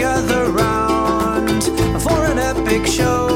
gather round for an epic show.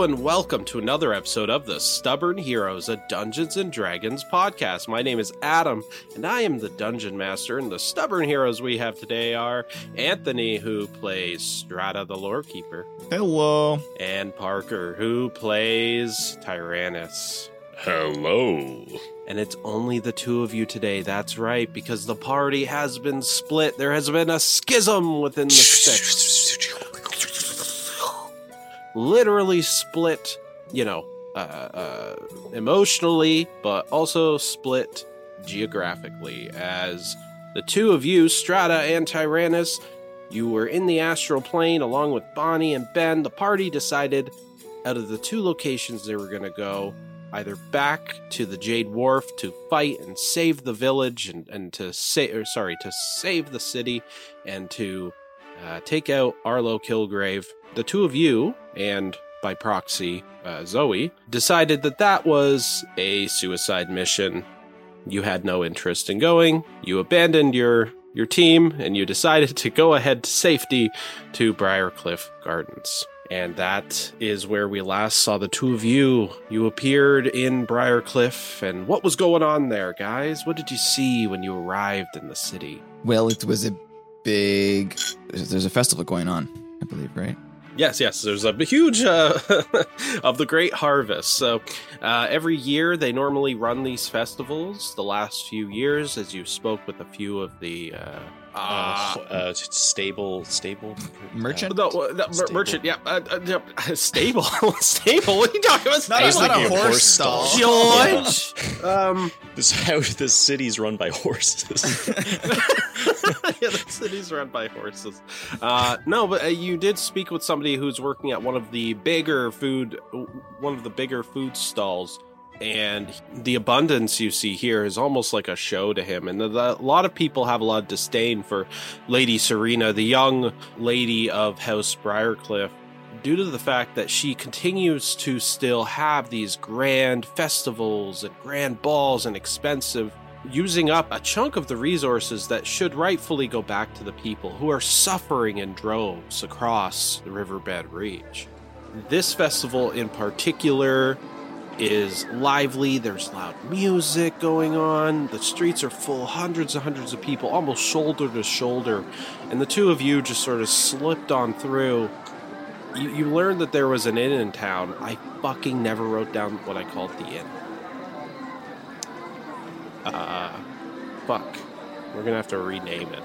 Hello and welcome to another episode of the Stubborn Heroes, a Dungeons and Dragons podcast. My name is Adam, and I am the Dungeon Master. And the stubborn heroes we have today are Anthony, who plays Strata the Lore Keeper, Hello. and Parker, who plays Tyranis. Hello. And it's only the two of you today. That's right, because the party has been split. There has been a schism within the six. Literally split, you know, uh, uh, emotionally, but also split geographically. As the two of you, Strata and Tyranis, you were in the astral plane along with Bonnie and Ben. The party decided out of the two locations they were going to go, either back to the Jade Wharf to fight and save the village and, and to or sorry, to save the city and to uh, take out Arlo Kilgrave. The two of you, and by proxy, uh, Zoe, decided that that was a suicide mission. You had no interest in going. You abandoned your your team, and you decided to go ahead to safety to Briarcliff Gardens. And that is where we last saw the two of you. You appeared in Briarcliff, and what was going on there, guys? What did you see when you arrived in the city? Well, it was a big. There's there's a festival going on, I believe, right? Yes, yes. There's a huge uh, of the Great Harvest. So uh, every year they normally run these festivals. The last few years, as you spoke with a few of the uh, Uh, uh, stable, stable Merchant? no, uh, no, mer- Stable. merchant, yeah, uh, uh, stable, stable. What are you talking about? Not a- not a horse horse stall. stall. George. um, This how this city's run by horses. yeah, the city's run by horses. Uh, no, but uh, you did speak with somebody who's working at one of the bigger food, one of the bigger food stalls, and the abundance you see here is almost like a show to him. And the, the- a lot of people have a lot of disdain for Lady Serena, the young lady of House Briarcliff. Due to the fact that she continues to still have these grand festivals and grand balls and expensive using up a chunk of the resources that should rightfully go back to the people who are suffering in droves across the riverbed reach. This festival in particular is lively, there's loud music going on, the streets are full, hundreds and hundreds of people, almost shoulder to shoulder, and the two of you just sort of slipped on through. You, you learned that there was an inn in town. I fucking never wrote down what I called the inn. Uh, fuck. We're gonna have to rename it.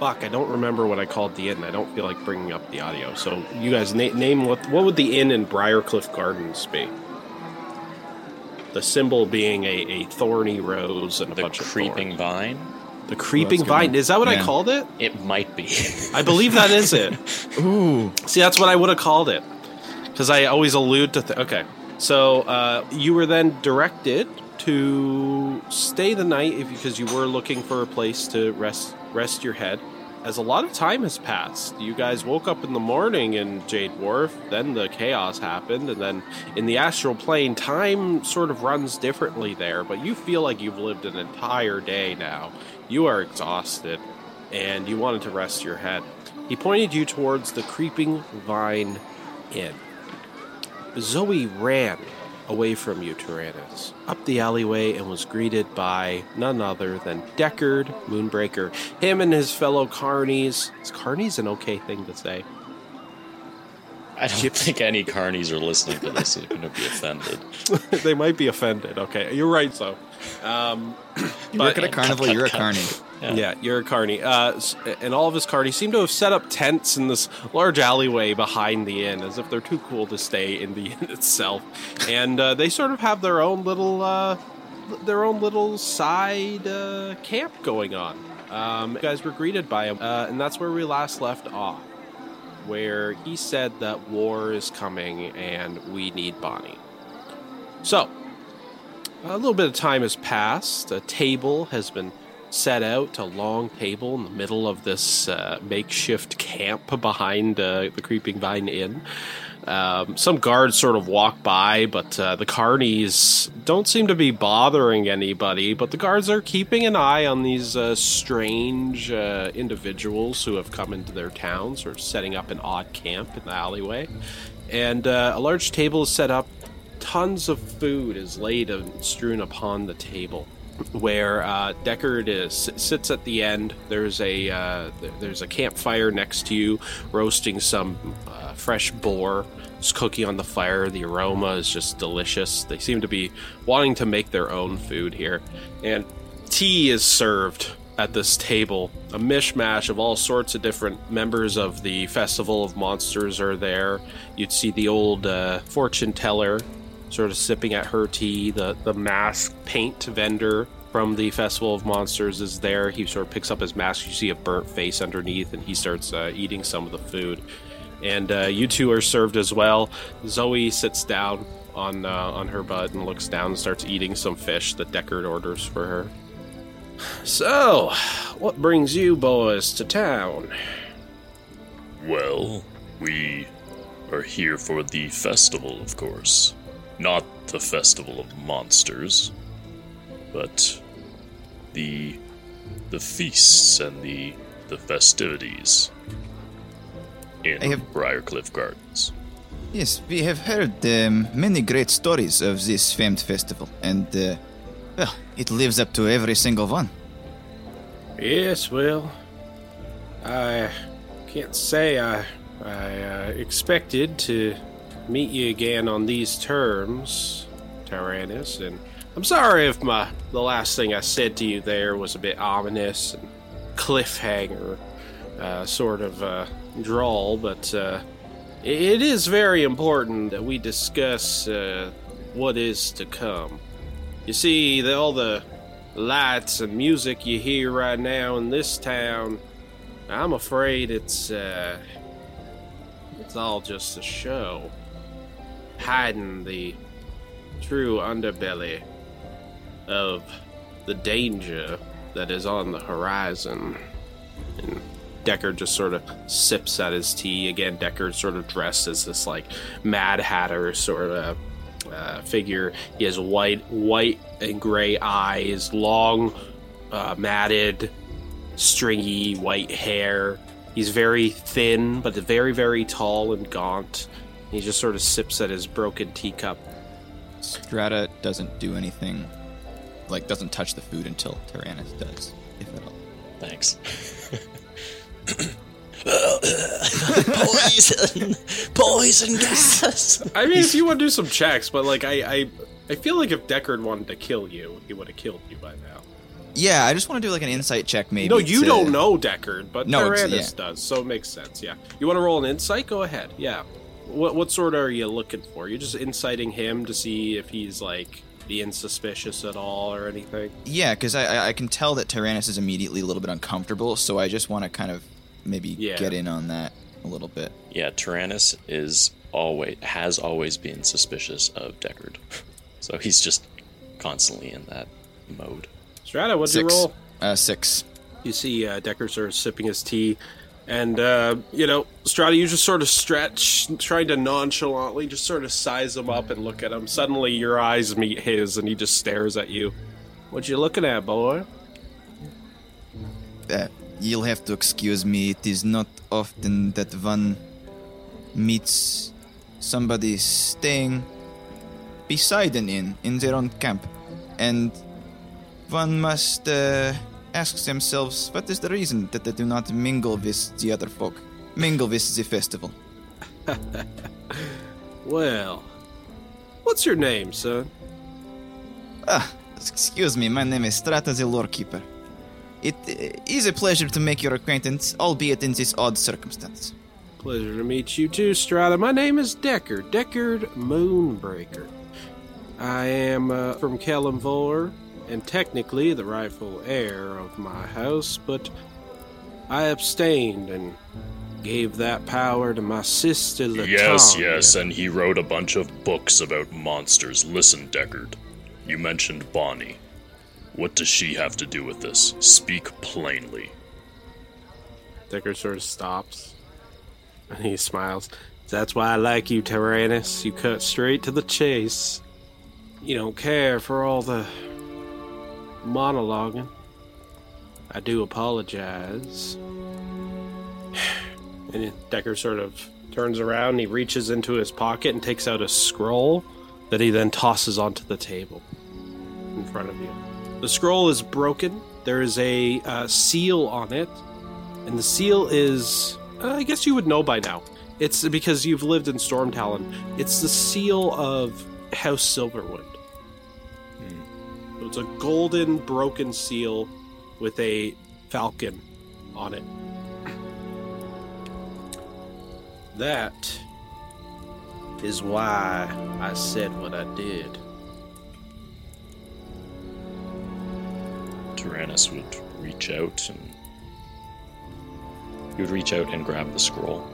Fuck, I don't remember what I called the inn. I don't feel like bringing up the audio. So you guys na- name what what would the inn in Briarcliff Gardens be? The symbol being a, a thorny rose and a the bunch of creeping thorns. vine. The creeping Well, that's a good vine. Is that what I called it? It might be. I believe that is it. Ooh. See, that's what I would have called it. Because I always allude to. Th- okay. So uh, you were then directed to stay the night if, because you were looking for a place to rest rest your head. As a lot of time has passed, you guys woke up in the morning in Jade Wharf. Then the chaos happened, and then in the astral plane, time sort of runs differently there. But you feel like you've lived an entire day now. You are exhausted, and you wanted to rest your head. He pointed you towards the creeping vine inn. Zoe ran away from you, Tyranis, up the alleyway and was greeted by none other than Deckard Moonbreaker. Him and his fellow carnies. Is carnies an okay thing to say? I don't think any carnies are listening to this They're going to be offended. they might be offended. Okay, you're right, so. Um, You but- work at a carnival, you're a carny. Yeah, you're a carny. Uh, and all of his carnies seem to have set up tents in this large alleyway behind the inn, as if they're too cool to stay in the inn itself. And uh, they sort of have their own little, uh, their own little side uh, camp going on. Um, you guys were greeted by him, uh, and that's where we last left off. Where he said that war is coming and we need Bonnie. So, a little bit of time has passed. A table has been set out, a long table in the middle of this uh, makeshift camp behind uh, the Creeping Vine Inn. Um, some guards sort of walk by, but uh, the carnies don't seem to be bothering anybody. But the guards are keeping an eye on these uh, strange uh, individuals who have come into their town, sort of setting up an odd camp in the alleyway. And uh, a large table is set up. Tons of food is laid and strewn upon the table where uh, Deckard is sits at the end. There's a uh, there's a campfire next to you, roasting some uh, fresh boar. Cooking on the fire. The aroma is just delicious. They seem to be wanting to make their own food here, and tea is served at this table. A mishmash of all sorts of different members of the Festival of Monsters are there. You'd see the old uh, fortune teller sort of sipping at her tea. The the mask paint vendor from the Festival of Monsters is there. He sort of picks up his mask. You see a burnt face underneath, and he starts uh, eating some of the food. And uh, you two are served as well. Zoe sits down on uh, on her butt and looks down and starts eating some fish that Deckard orders for her. So, what brings you boys to town? Well, we are here for the festival, of course. Not the festival of monsters, but the the feasts and the the festivities in I have- Briarcliff Gardens. Yes, we have heard um, many great stories of this famed festival, and uh, well, it lives up to every single one. Yes, well, I can't say I I uh, expected to meet you again on these terms, Tyranis, and I'm sorry if my the last thing I said to you there was a bit ominous and cliffhanger uh, sort of uh, drawl, but uh, it- is very important that we discuss uh, what is to come. You see, the, all the lights and music you hear right now in this town, I'm afraid it's uh, it's all just a show, hiding the true underbelly of the danger that is on the horizon. And Deckard just sort of sips at his tea. Again, Deckard sort of dressed as this like Mad Hatter sort of uh, figure. He has white, white and gray eyes, long, uh, matted, stringy white hair. He's very thin, but very, very tall and gaunt. He just sort of sips at his broken teacup. Strata doesn't do anything, like doesn't touch the food until Tyranis does, if at all. Thanks. poison, poison gas. I mean, if you want to do some checks, but like I, I, I feel like if Deckard wanted to kill you, he would have killed you by now. Yeah, I just want to do like an insight check, maybe. no, you to- don't know Deckard, but No, it's- Tyranis yeah. does, so it makes sense. Yeah, you want to roll an insight? Go ahead. Yeah. What what sort are you looking for? You're just inciting him to see if he's like being suspicious at all or anything. Yeah, because I, I I can tell that Tyranis is immediately a little bit uncomfortable, so I just want to kind of maybe Yeah. get in on that a little bit. Yeah, Tyranis is always has always been suspicious of Deckard, so he's just constantly in that mode. Strata, what'd you roll? Uh, six. You see uh, Deckard sort of sipping his tea, and uh, you know Strata, you just sort of stretch, trying to nonchalantly just sort of size him up and look at him. Suddenly, your eyes meet his, and he just stares at you. What you looking at, boy? Uh, you'll have to excuse me. It is not often that one meets somebody staying beside an inn in their own camp, and one must uh, ask themselves what is the reason that they do not mingle with the other folk, mingle with the festival. Well, what's your name, son? Ah, excuse me, my name is Strata the Lorekeeper. It uh, a pleasure to make your acquaintance, albeit in this odd circumstance. Pleasure to meet you too, Strata. My name is Deckard, Deckard Moonbreaker. I am uh, from Kellamvor, and technically the rightful heir of my house, but I abstained and gave that power to my sister Latanya. Yes, yes, and he wrote a bunch of books about monsters. Listen, Deckard. You mentioned Bonnie. What does she have to do with this? Speak plainly. Deckard sort of stops. And he smiles. That's why I like you, Tyranis. You cut straight to the chase. You don't care for all the monologuing. I do apologize. And Deckard sort of turns around and he reaches into his pocket and takes out a scroll that he then tosses onto the table in front of you. The scroll is broken. There is a uh, seal on it, and the seal is. Uh, I guess you would know by now. It's because you've lived in Stormtalon. It's the seal of House Silverwood. So it's a golden broken seal with a falcon on it. That is why I said what I did. Tyranis would reach out and. He would reach out and grab the scroll.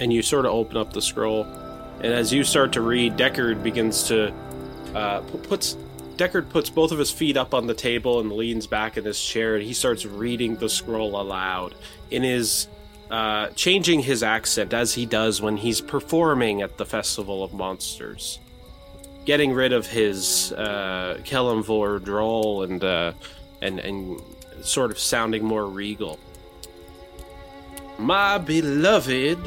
and you sort of open up the scroll, and as you start to read, Deckard begins to uh, pu- puts Deckard puts both of his feet up on the table and leans back in his chair, and he starts reading the scroll aloud in his uh, changing his accent as he does when he's performing at the Festival of Monsters, getting rid of his uh, Kellamvor drawl and uh, and and sort of sounding more regal. My beloved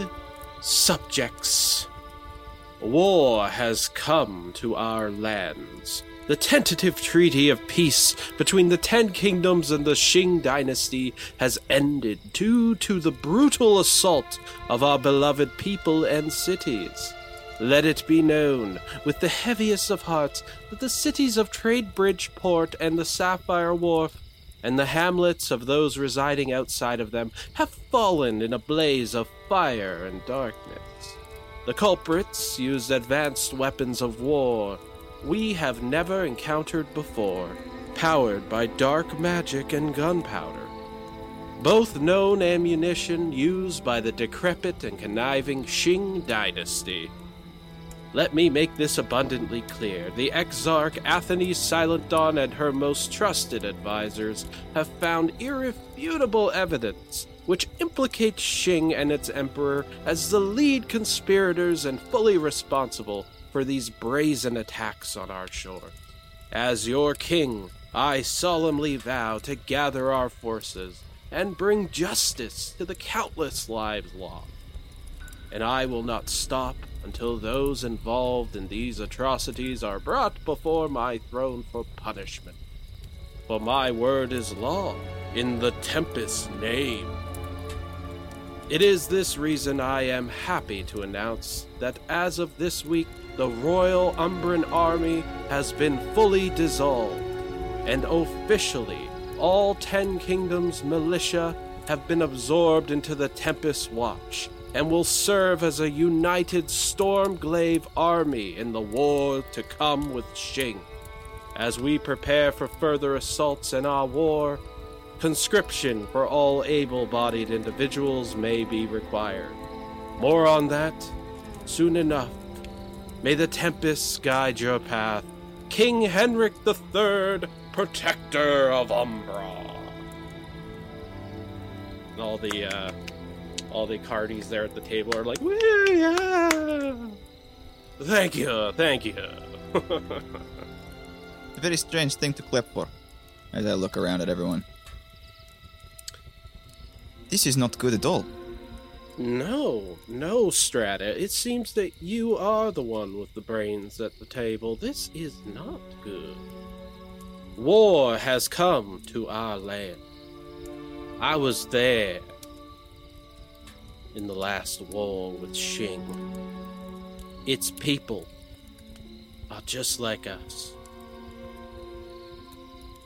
subjects, war has come to our lands. The tentative treaty of peace between the Ten Kingdoms and the Qing dynasty has ended due to the brutal assault of our beloved people and cities. Let it be known, with the heaviest of hearts, that the cities of Tradebridge Port and the Sapphire Wharf and the hamlets of those residing outside of them have fallen in a blaze of fire and darkness. The culprits used advanced weapons of war we have never encountered before, powered by dark magic and gunpowder. Both known ammunition used by the decrepit and conniving Qing dynasty. Let me make this abundantly clear. The Exarch Athene Silent Dawn and her most trusted advisors have found irrefutable evidence which implicates Qing and its emperor as the lead conspirators and fully responsible for these brazen attacks on our shore. As your king, I solemnly vow to gather our forces and bring justice to the countless lives lost and I will not stop until those involved in these atrocities are brought before my throne for punishment. For my word is law, in the Tempest's name. It is this reason I am happy to announce that as of this week, the Royal Umbran Army has been fully dissolved, and officially, all Ten Kingdoms militia have been absorbed into the Tempest Watch and will serve as a united Stormglaive army in the war to come with Shing. As we prepare for further assaults in our war, conscription for all able bodied individuals may be required. More on that soon enough. May the tempests guide your path. King Henrik III, protector of Umbra. And all the uh, all the cardies there at the table are like, "Woo, yeah. Thank you, thank you. A very strange thing to clap for. As I look around at everyone. This is not good at all. no, no, Strata. It seems that you are the one with the brains at the table. This is not good. War has come to our land. I was there in the last war with Shing. Its people are just like us.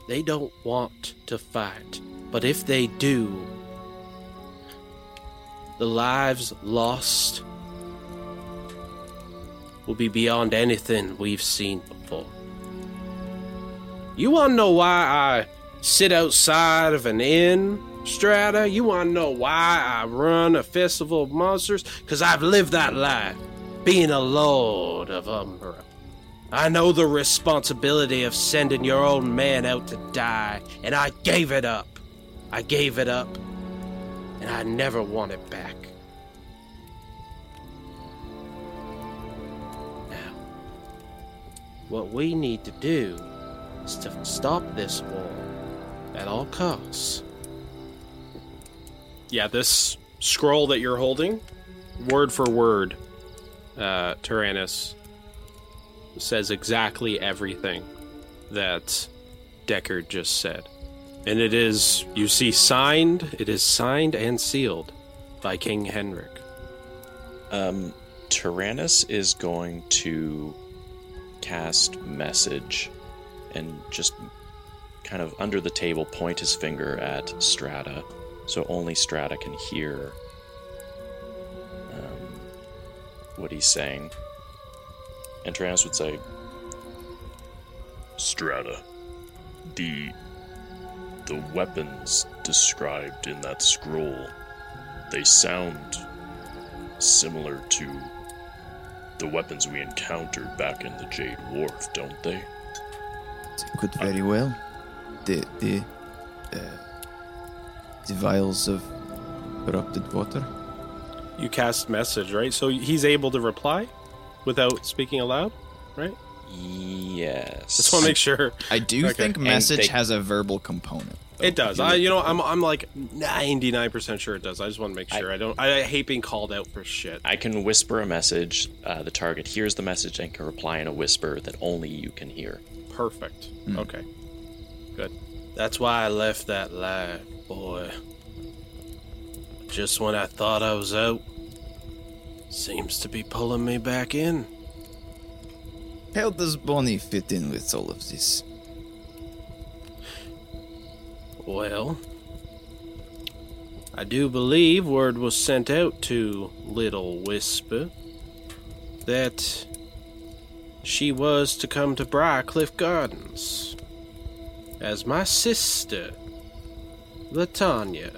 They don't want to fight, but if they do, the lives lost will be beyond anything we've seen before. You want to know why I sit outside of an inn Strata, you want to know why I run a festival of monsters? Because I've lived that life, being a lord of Umbra. I know the responsibility of sending your own man out to die, and I gave it up. I gave it up, and I never want it back. Now, what we need to do is to stop this war at all costs. Yeah, this scroll that you're holding, word for word, uh, Tyranis says exactly everything that Deckard just said. And it is, you see, signed, it is signed and sealed by King Henrik. Um, Tyranis is going to cast message and just kind of under the table point his finger at Strata, so only Strata can hear um, what he's saying. And Tyranis would say, Strata, the the weapons described in that scroll, they sound similar to the weapons we encountered back in the Jade Wharf, don't they? It could very well. The the uh, the vials of corrupted water. You cast message, right? So he's able to reply without speaking aloud, right? Yes. Just want to make sure. I do Okay. think message they- has a verbal component. though. It does. I, you know, I'm. I'm like 99% sure it does. I just want to make sure. I, don't. I, I hate being called out for shit. I can whisper a message. Uh, the target hears the message and can reply in a whisper that only you can hear. Perfect. Okay. Good. That's why I left that life, boy. Just when I thought I was out, seems to be pulling me back in. How does Bonnie fit in with all of this? Well, I do believe word was sent out to Little Whisper that she was to come to Briarcliff Gardens as my sister, Latanya,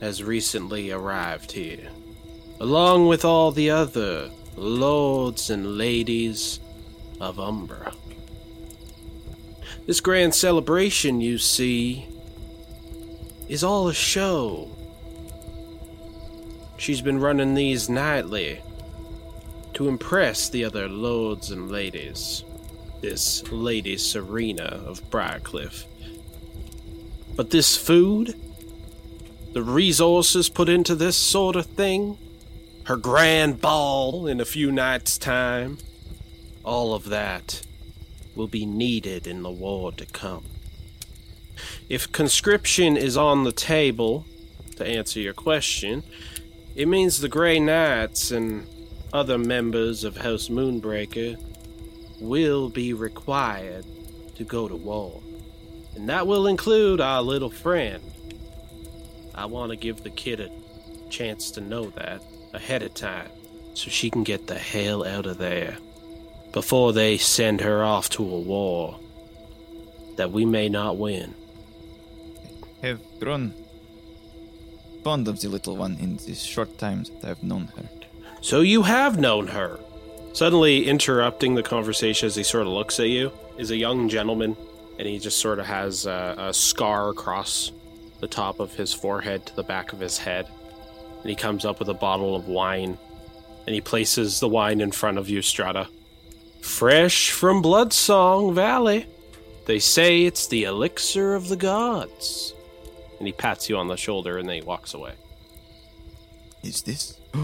has recently arrived here, along with all the other lords and ladies of Umbra. This grand celebration, you see, is all a show. She's been running these nightly to impress the other lords and ladies. This Lady Serena of Briarcliff. But this food, the resources put into this sort of thing, her grand ball in a few nights' time, all of that will be needed in the war to come. If conscription is on the table, to answer your question, it means the Grey Knights and other members of House Moonbreaker will be required to go to war. And that will include our little friend. I want to give the kid a chance to know that ahead of time so she can get the hell out of there before they send her off to a war that we may not win. Have grown fond of the little one in this short time that I've known her. So you have known her. Suddenly interrupting the conversation as he sort of looks at you is a young gentleman, and he just sort of has a, a scar across the top of his forehead to the back of his head. And he comes up with a bottle of wine, and he places the wine in front of you, Strata. Fresh from Bloodsong Valley. They say it's the elixir of the gods. And he pats you on the shoulder, and then he walks away. Is this?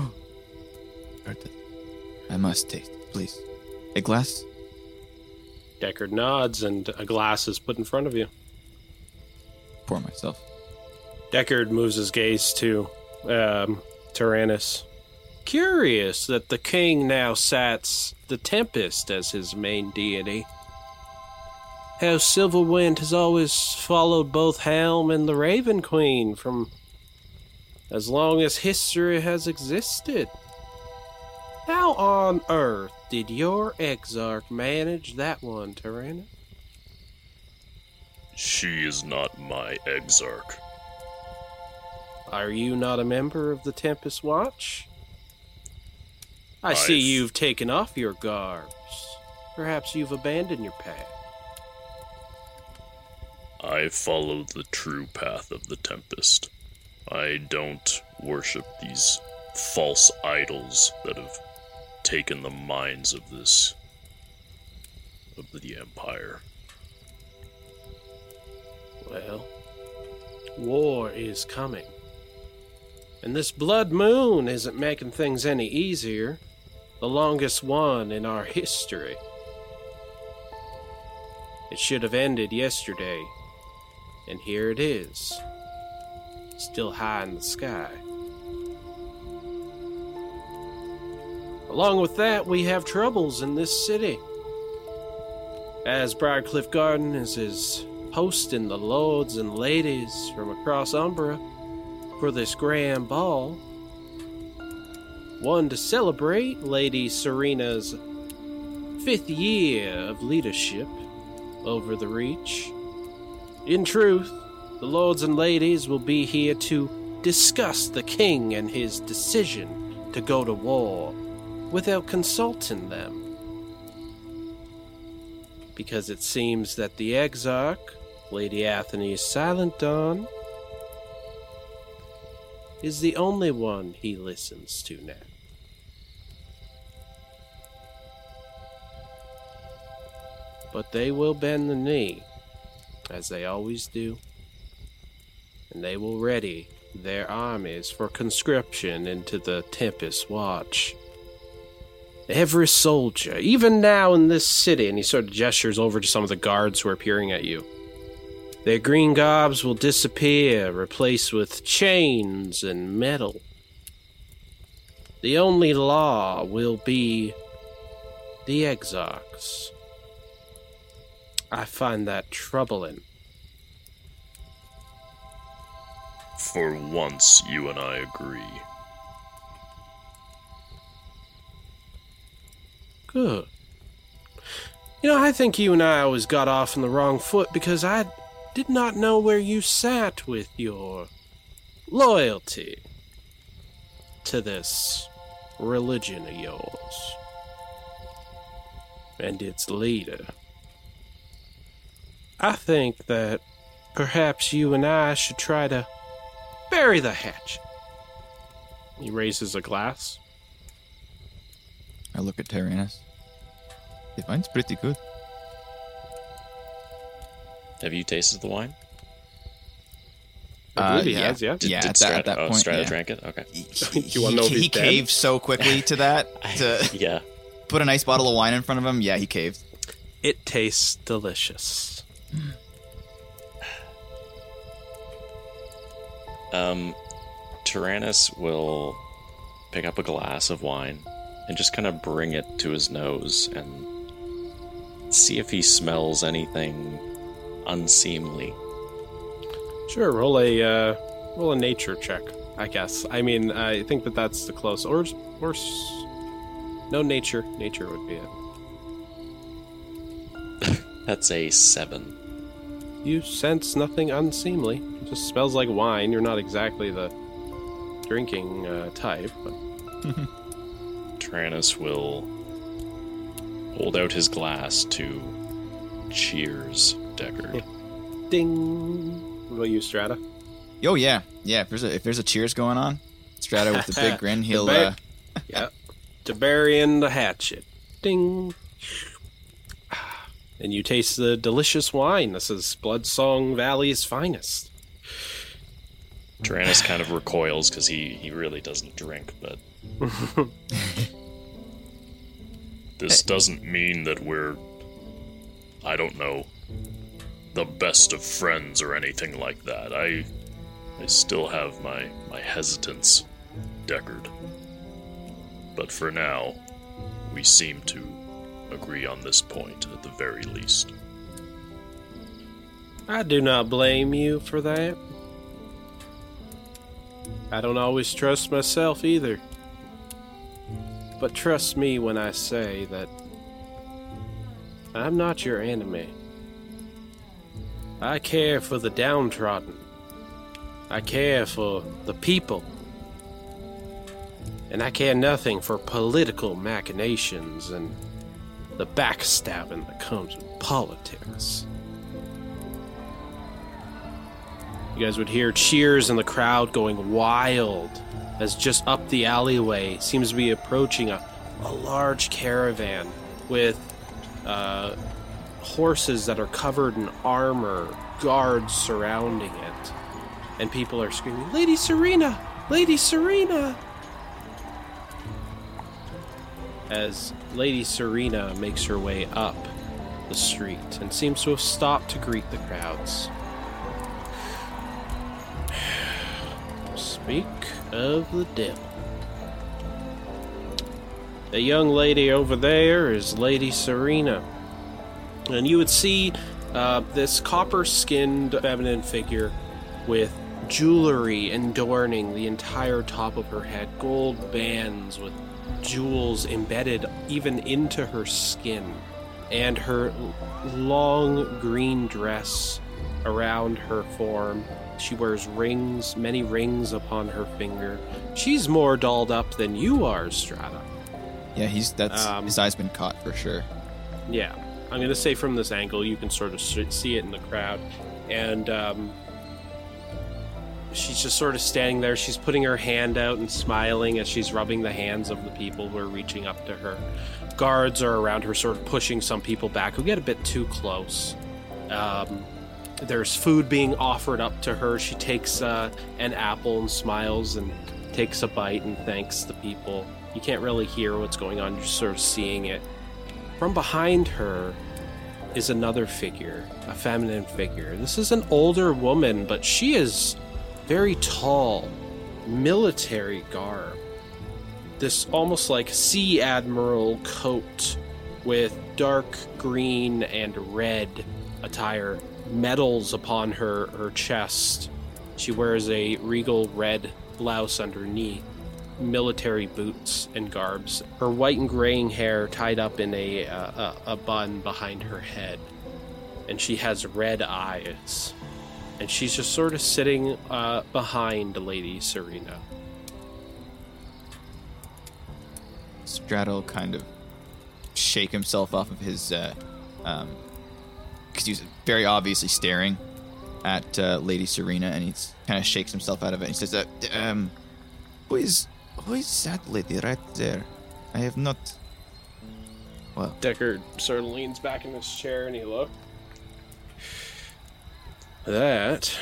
I must taste, please. A glass? Deckard nods, and a glass is put in front of you. For myself. Deckard moves his gaze to um, Tyranis. Curious that the king now sets the Tempest as his main deity. How Silverwind has always followed both Helm and the Raven Queen from as long as history has existed. How on earth did your Exarch manage that one, Tyranis? She is not my exarch. Are you not a member of the Tempest Watch? I see I've- you've taken off your garbs. Perhaps you've abandoned your path. I follow the true path of the Tempest. I don't worship these false idols that have taken the minds of this. of the Empire. Well, war is coming. And this blood moon isn't making things any easier. The longest one in our history. It should have ended yesterday. And here it is. Still high in the sky. Along with that, we have troubles in this city. As Briarcliff Garden is his host hosting the lords and ladies from across Umbra for this grand ball. One to celebrate Lady Serena's fifth year of leadership over the Reach. In truth, the lords and ladies will be here to discuss the king and his decision to go to war without consulting them because it seems that the Exarch, Lady Athene's Silent Dawn, is the only one he listens to now. But they will bend the knee, as they always do, and they will ready their armies for conscription into the Tempest Watch. Every soldier, even now in this city, and he sort of gestures over to some of the guards who are peering at you. Their green gobs will disappear, replaced with chains and metal. The only law will be the exarchs. I find that troubling. For once, you and I agree. Good. You know, I think you and I always got off on the wrong foot because I did not know where you sat with your loyalty to this religion of yours and its leader. I think that perhaps you and I should try to bury the hatchet. He raises a glass. I look at Tyranis. The wine's pretty good. Have you tasted the wine? I believe Uh, he yeah. has, yeah. Did, Yeah, did at that- at that oh, point, Strata yeah. drank it? Okay. He, You wanna know if he, he's he dead? caved so quickly to that to yeah. put a nice bottle of wine in front of him. Yeah, he caved. It tastes delicious. Um, Tyranis will pick up a glass of wine and just kind of bring it to his nose and see if he smells anything unseemly. Sure, roll a uh, roll a nature check. I guess. I mean, I think that that's the close. Or, or no nature. Nature would be it. That's a seven. You sense nothing unseemly. It just smells like wine. You're not exactly the drinking uh, type, but Tyranis will hold out his glass to cheers Deckard. ding. What about you, Strata? Oh yeah, yeah. If there's a if there's a cheers going on, Strata with the big grin, he'll ba- uh, Yeah. to bury in the hatchet. Ding. And you taste the delicious wine. This is Bloodsong Valley's finest. Tyranis kind of recoils because he, he really doesn't drink, but This doesn't mean that we're. I don't know. The best of friends or anything like that. I. I still have my, my hesitance, Deckard. But for now, we seem to agree on this point at the very least. I do not blame you for that. I don't always trust myself either. But trust me when I say that I'm not your enemy. I care for the downtrodden. I care for the people. And I care nothing for political machinations and the backstabbing that comes with politics. You guys would hear cheers in the crowd going wild as just up the alleyway seems to be approaching a, a large caravan with uh, horses that are covered in armor, guards surrounding it. And people are screaming, Lady Serena! Lady Serena! As Lady Serena makes her way up the street and seems to have stopped to greet the crowds. Speak of the devil. The young lady over there is Lady Serena. And you would see uh, this copper skinned feminine figure with jewelry adorning the entire top of her head, gold bands with jewels embedded even into her skin, and her long green dress around her form. She wears rings, many rings upon her finger. She's more dolled up than you are, Strata. Yeah, he's that's Um, his eye's been caught for sure. Yeah, I'm going to say from this angle, you can sort of see it in the crowd. And um, she's just sort of standing there. She's putting her hand out and smiling as she's rubbing the hands of the people who are reaching up to her. Guards are around her, sort of pushing some people back who get a bit too close. Um, there's food being offered up to her. She takes uh, an apple and smiles and takes a bite and thanks the people. You can't really hear what's going on, you're sort of seeing it. From behind her is another figure, a feminine figure. This is an older woman, but she is very tall, military garb. This almost like sea admiral coat with dark green and red attire, medals upon her, her chest. She wears a regal red blouse underneath military boots and garbs. Her white and graying hair tied up in a, a, a bun behind her head. And she has red eyes. And she's just sort of sitting uh, behind Lady Serena. Strata kind of shake himself off of his, uh, um, because very obviously staring at uh, Lady Serena, and he kind of shakes himself out of it. And he says, uh, "Um, who is who is that lady right there? I have not. Well, Deckard sort of leans back in his chair and he looks. That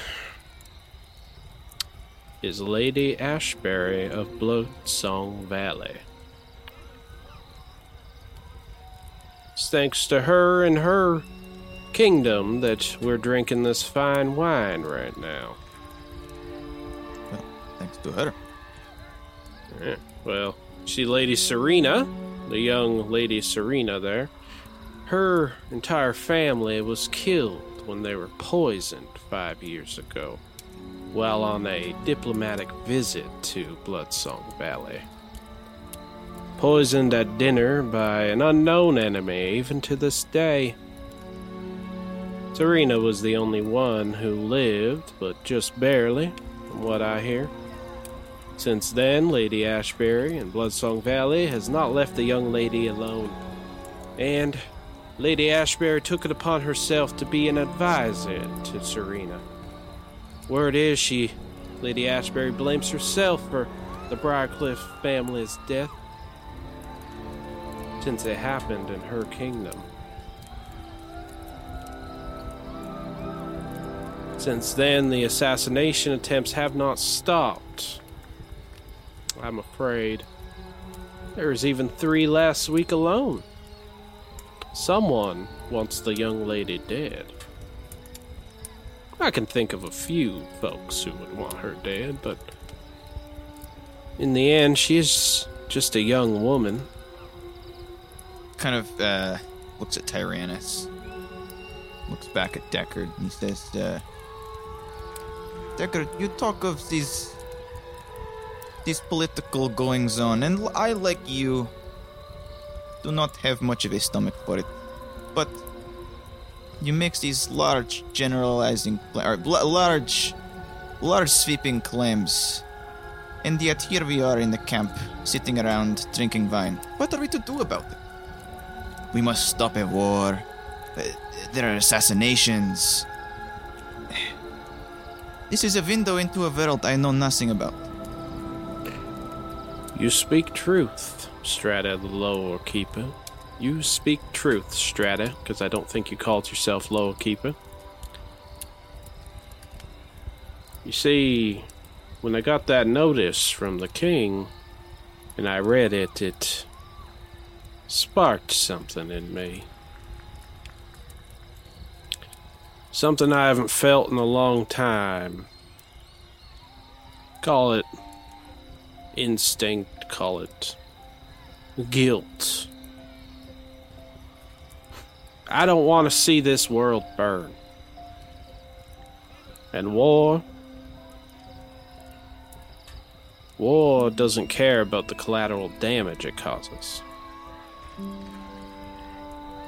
is Lady Ashbury of Bloodsong Valley. It's thanks to her and her kingdom that we're drinking this fine wine right now. well, thanks to her. Yeah, well, see Lady Serena, the young Lady Serena there. Her entire family was killed when they were poisoned five years ago while on a diplomatic visit to Bloodsong Valley. Poisoned at dinner by an unknown enemy even to this day. Serena was the only one who lived, but just barely, from what I hear. Since then, Lady Ashbury in Bloodsong Valley has not left the young lady alone. And Lady Ashbury took it upon herself to be an advisor to Serena. Word is she, Lady Ashbury blames herself for the Briarcliff family's death, since it happened in her kingdom. Since then, the assassination attempts have not stopped. I'm afraid. There was even three last week alone. Someone wants the young lady dead. I can think of a few folks who would want her dead, but in the end, she is just a young woman. Kind of uh, looks at Tyranis, looks back at Deckard, and says, uh, "Deckard, you talk of these these political goings on, and I, like you, do not have much of a stomach for it. But you make these large generalizing, or large large sweeping claims. And yet here we are in the camp, sitting around drinking wine. What are we to do about it? We must stop a war. Uh, there are assassinations. This is a window into a world I know nothing about. You speak truth, Strata the Lore Keeper. You speak truth, Strata, because I don't think you called yourself Lore Keeper. You see, when I got that notice from the king and I read it, it sparked something in me. Something I haven't felt in a long time. Call it instinct, call it guilt. I don't want to see this world burn. And war. War doesn't care about the collateral damage it causes.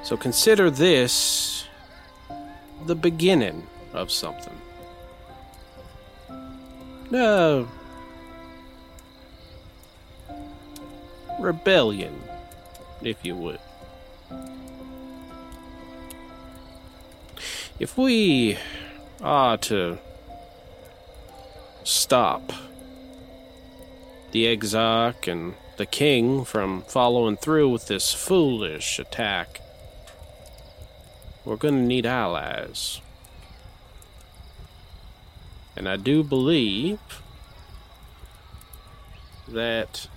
So consider this the beginning of something. No. Rebellion, if you would. If we are to stop the Exarch and the King from following through with this foolish attack, we're going to need allies. And I do believe that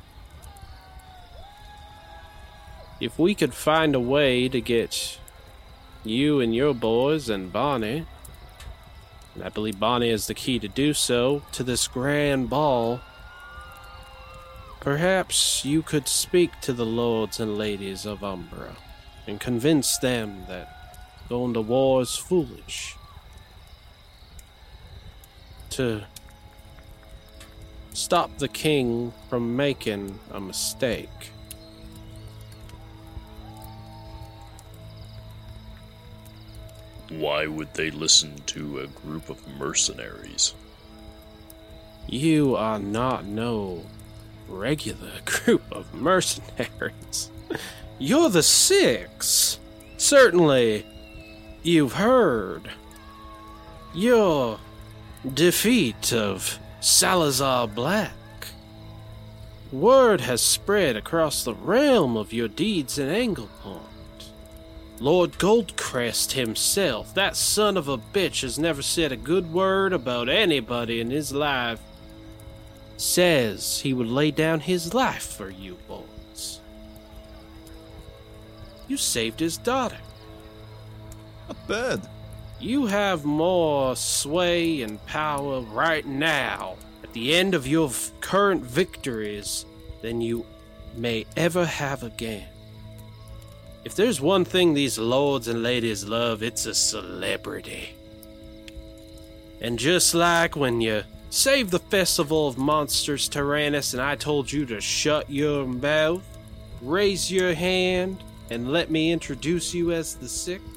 if we could find a way to get you and your boys and Bonnie, and I believe Bonnie is the key to do so, to this grand ball, perhaps you could speak to the lords and ladies of Umbra and convince them that going to war is foolish. To stop the king from making a mistake. Why would they listen to a group of mercenaries? You are not no regular group of mercenaries. You're the six. Certainly, you've heard. Your defeat of Salazar Black. Word has spread across the realm of your deeds in Angleport. Lord Goldcrest himself, that son of a bitch, has never said a good word about anybody in his life. Says he would lay down his life for you boys. You saved his daughter. Not bad. You have more sway and power right now, at the end of your v- current victories, than you may ever have again. If there's one thing these lords and ladies love, it's a celebrity. And just like when you saved the Festival of Monsters Tyranis and I told you to shut your mouth, raise your hand, and let me introduce you as the sixth,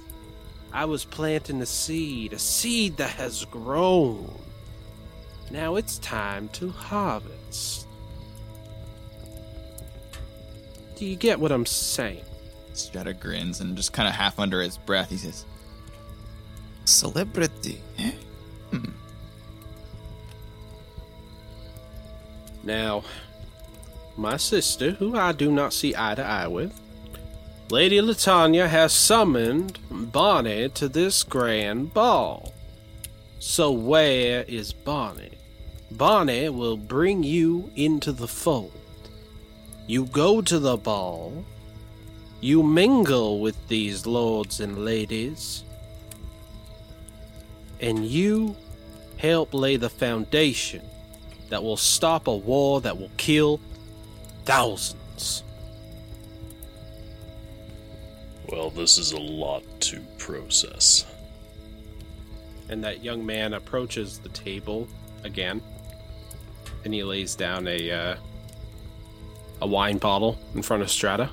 I was planting a seed, a seed that has grown. Now it's time to harvest. Do you get what I'm saying? Strata grins and just kind of half under his breath, he says, Celebrity, eh? Now, my sister, who I do not see eye to eye with, Lady Latanya has summoned Bonnie to this grand ball. So where is Bonnie? Bonnie will bring you into the fold. You go to the ball. You mingle with these lords and ladies. And you help lay the foundation that will stop a war that will kill thousands. Well, this is a lot to process. And that young man approaches the table again, and he lays down a uh, a wine bottle in front of Strata.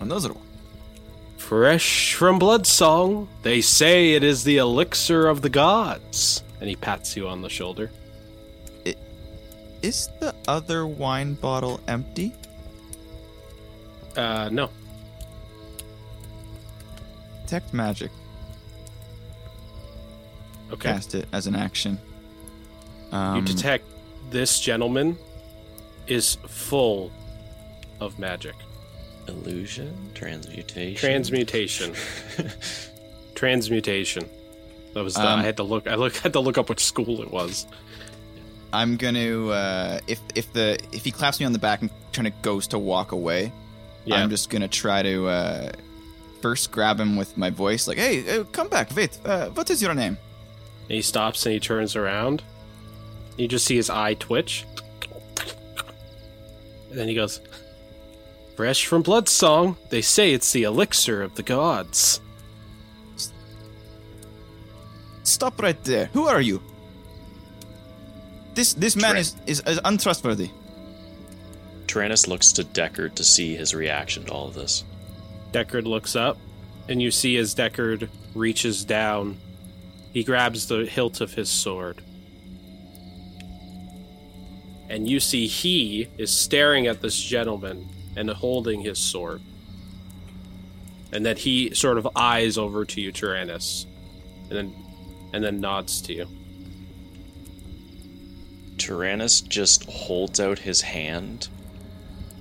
Another one. Fresh from Bloodsong, they say it is the elixir of the gods. and he pats you on the shoulder. Is the other wine bottle empty? Uh, no. Detect magic. Okay. Cast it as an action. Um, you detect this gentleman is full of magic. Illusion, transmutation. Transmutation. Transmutation. That was the, Um, I had to look. I look had to look up which school it was. I'm gonna uh, if if the if he claps me on the back and kind of goes to walk away, Yeah. I'm just gonna try to uh, first grab him with my voice, like, "Hey, uh, come back! Wait, uh, what is your name?" And he stops and he turns around. You just see his eye twitch. And then he goes, Fresh from Bloodsong. They say it's the elixir of the gods. Stop right there. Who are you? This this man is, is is untrustworthy. Tyranis looks to Deckard to see his reaction to all of this. Deckard looks up, and you see as Deckard reaches down, he grabs the hilt of his sword. And you see he is staring at this gentleman and holding his sword. And that he sort of eyes over to you, Tyranis, and then and then nods to you. Tyranis just holds out his hand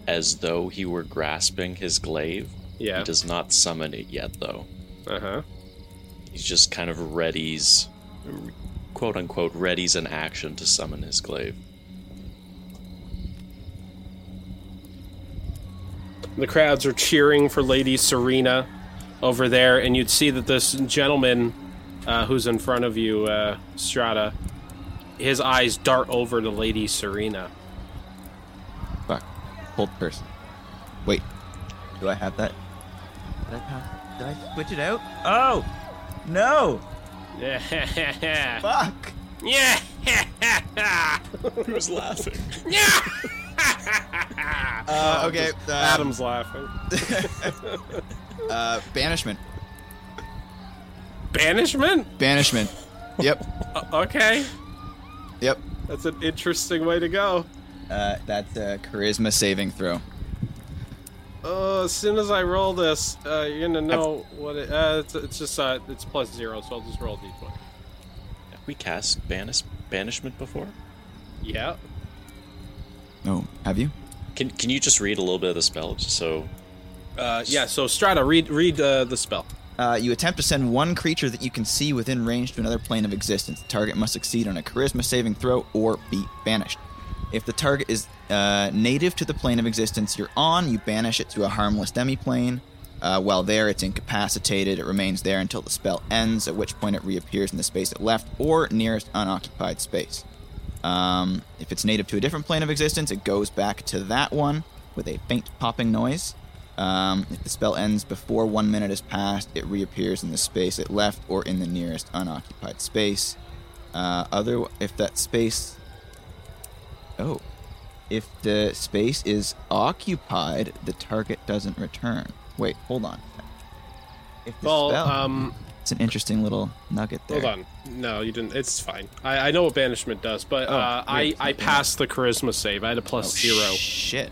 as though he were grasping his glaive. Yeah. He does not summon it yet, though. Uh huh. He's just kind of readies, quote unquote, readies an action to summon his glaive. The crowds are cheering for Lady Serena over there, and you'd see that this gentleman uh, who's in front of you, uh, Strata, his eyes dart over to Lady Serena. Fuck. Hold person. Wait. Do I have that? Did I pass? Did I switch it out? Oh no! Yeah. Fuck. Yeah. Who's laughing? Uh, okay. um, Adam's laughing. Uh, banishment. Banishment? Banishment. Yep. Uh, okay. Yep. That's an interesting way to go. Uh, that's a charisma saving throw. Oh, as soon as I roll this, uh, you're gonna know what it. Uh, it's, it's just uh, it's plus zero, so I'll just roll d20. Have we cast banish- banishment before? Yeah. Oh, have you? Can Can you just read a little bit of the spell, just so? Uh, yeah. So Strata, read read uh, the spell. Uh, you attempt to send one creature that you can see within range to another plane of existence. The target must succeed on a charisma saving throw or be banished. If the target is uh, native to the plane of existence you're on, you banish it to a harmless demiplane. Uh, while there, it's incapacitated. It remains there until the spell ends, at which point it reappears in the space it left or nearest unoccupied space. Um, if it's native to a different plane of existence, it goes back to that one with a faint popping noise. Um, if the spell ends before one minute has passed, it reappears in the space it left or in the nearest unoccupied space. Uh, other, if that space, oh, if the space is occupied, the target doesn't return. Wait, hold on. If the Well, spell, um, it's an interesting little nugget there. hold on. No, you didn't. It's fine. I, I know what banishment does, but Oh, uh, I. I passed the charisma save. I had a Oh, plus zero Shit.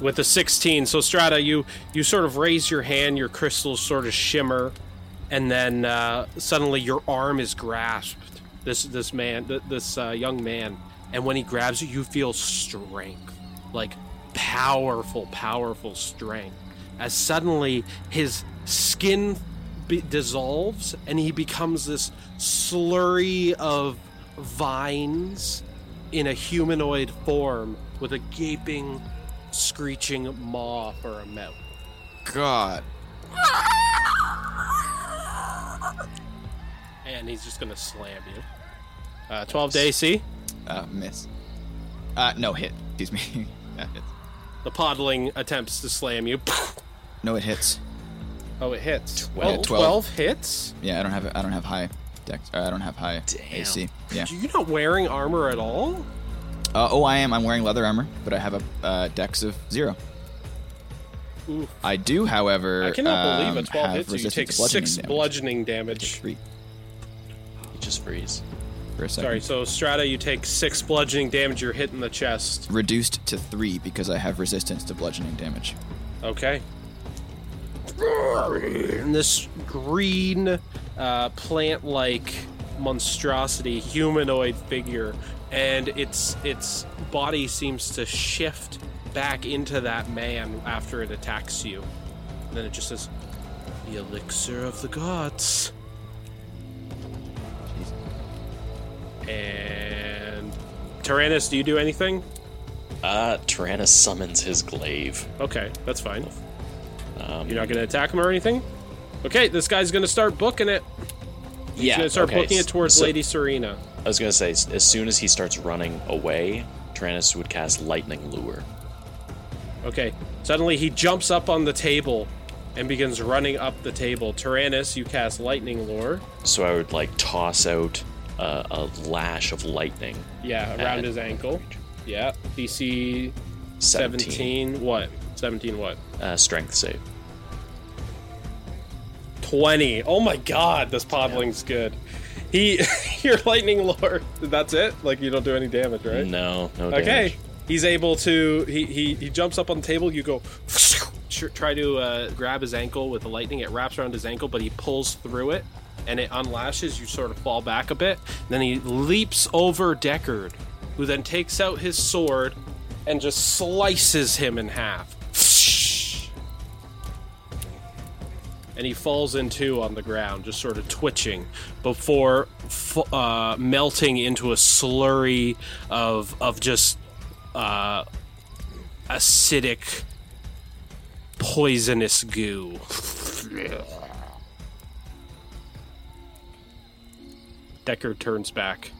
with a 16. So Strata, you you sort of raise your hand, your crystals sort of shimmer, and then uh, suddenly your arm is grasped. This this man, this uh, young man, and when he grabs you, you feel strength, like powerful, powerful strength. As suddenly his skin be- dissolves and he becomes this slurry of vines in a humanoid form with a gaping, screeching maw for a mouth. God. And he's just gonna slam you. Uh, 12 to AC. Uh, miss. Uh, no hit. Excuse me. that hits. The podling attempts to slam you. No, it hits. Oh, it hits. Twelve. Oh, 12. 12 hits? Yeah, I don't have. I don't have high dex. Or I don't have high AC. Yeah. You're not wearing armor at all? Uh, oh, I am. I'm wearing leather armor, but I have a uh, dex of zero. Oof. I do, however. I cannot believe a um, 12 hits. You take to bludgeoning six damage. bludgeoning damage. Three. You just freeze. For a second. Sorry, so Strata, you take six bludgeoning damage. You're hit in the chest. Reduced to three because I have resistance to bludgeoning damage. Okay. And this green, uh, plant-like monstrosity, humanoid figure, and its its body seems to shift back into that man after it attacks you. And then it just says, "The elixir of the gods." And Tyranis, do you do anything? Uh, Tyranis summons his glaive. Okay, that's fine. Um, You're not going to attack him or anything? Okay, this guy's going to start booking it. He's yeah, going to start okay, booking it towards so- Lady Serena. I was gonna say, as soon as he starts running away, Tyranis would cast Lightning Lure. Okay, suddenly he jumps up on the table and begins running up the table. Tyranis, you cast Lightning Lure. So I would like toss out uh, a lash of lightning. Yeah, around his ankle. Yeah, DC 17. What? 17 what? Uh, strength save. 20. Oh my god, this podling's good. He, your Lightning Lure. that's it? Like, you don't do any damage, right? No, no Okay. damage. He's able to. He, he he jumps up on the table. You go try to uh, grab his ankle with the lightning. It wraps around his ankle, but he pulls through it, and it unlashes. You sort of fall back a bit. Then he leaps over Deckard, who then takes out his sword and just slices him in half. And he falls in two on the ground, just sort of twitching before f- uh, melting into a slurry of of just uh, acidic, poisonous goo. Deckard turns back.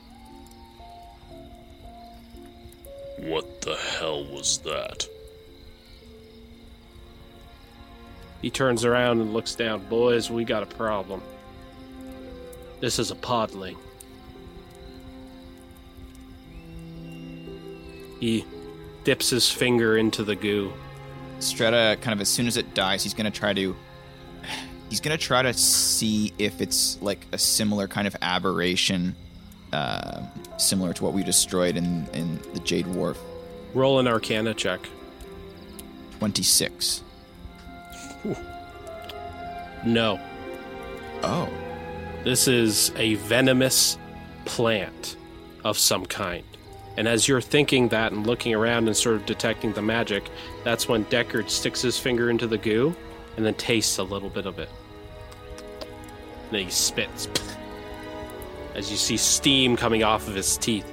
What the hell was that? He turns around and looks down. Boys, we got a problem. This is a podling. He dips his finger into the goo. Strata, kind of as soon as it dies, he's gonna try to. He's gonna try to see if it's like a similar kind of aberration, uh, similar to what we destroyed in in the Jade Wharf. Roll an Arcana check. Twenty six. No. Oh, This is a venomous plant of some kind. And as you're thinking that and looking around and sort of detecting the magic, that's when Deckard sticks his finger into the goo and then tastes a little bit of it. Then he spits. As you see steam coming off of his teeth.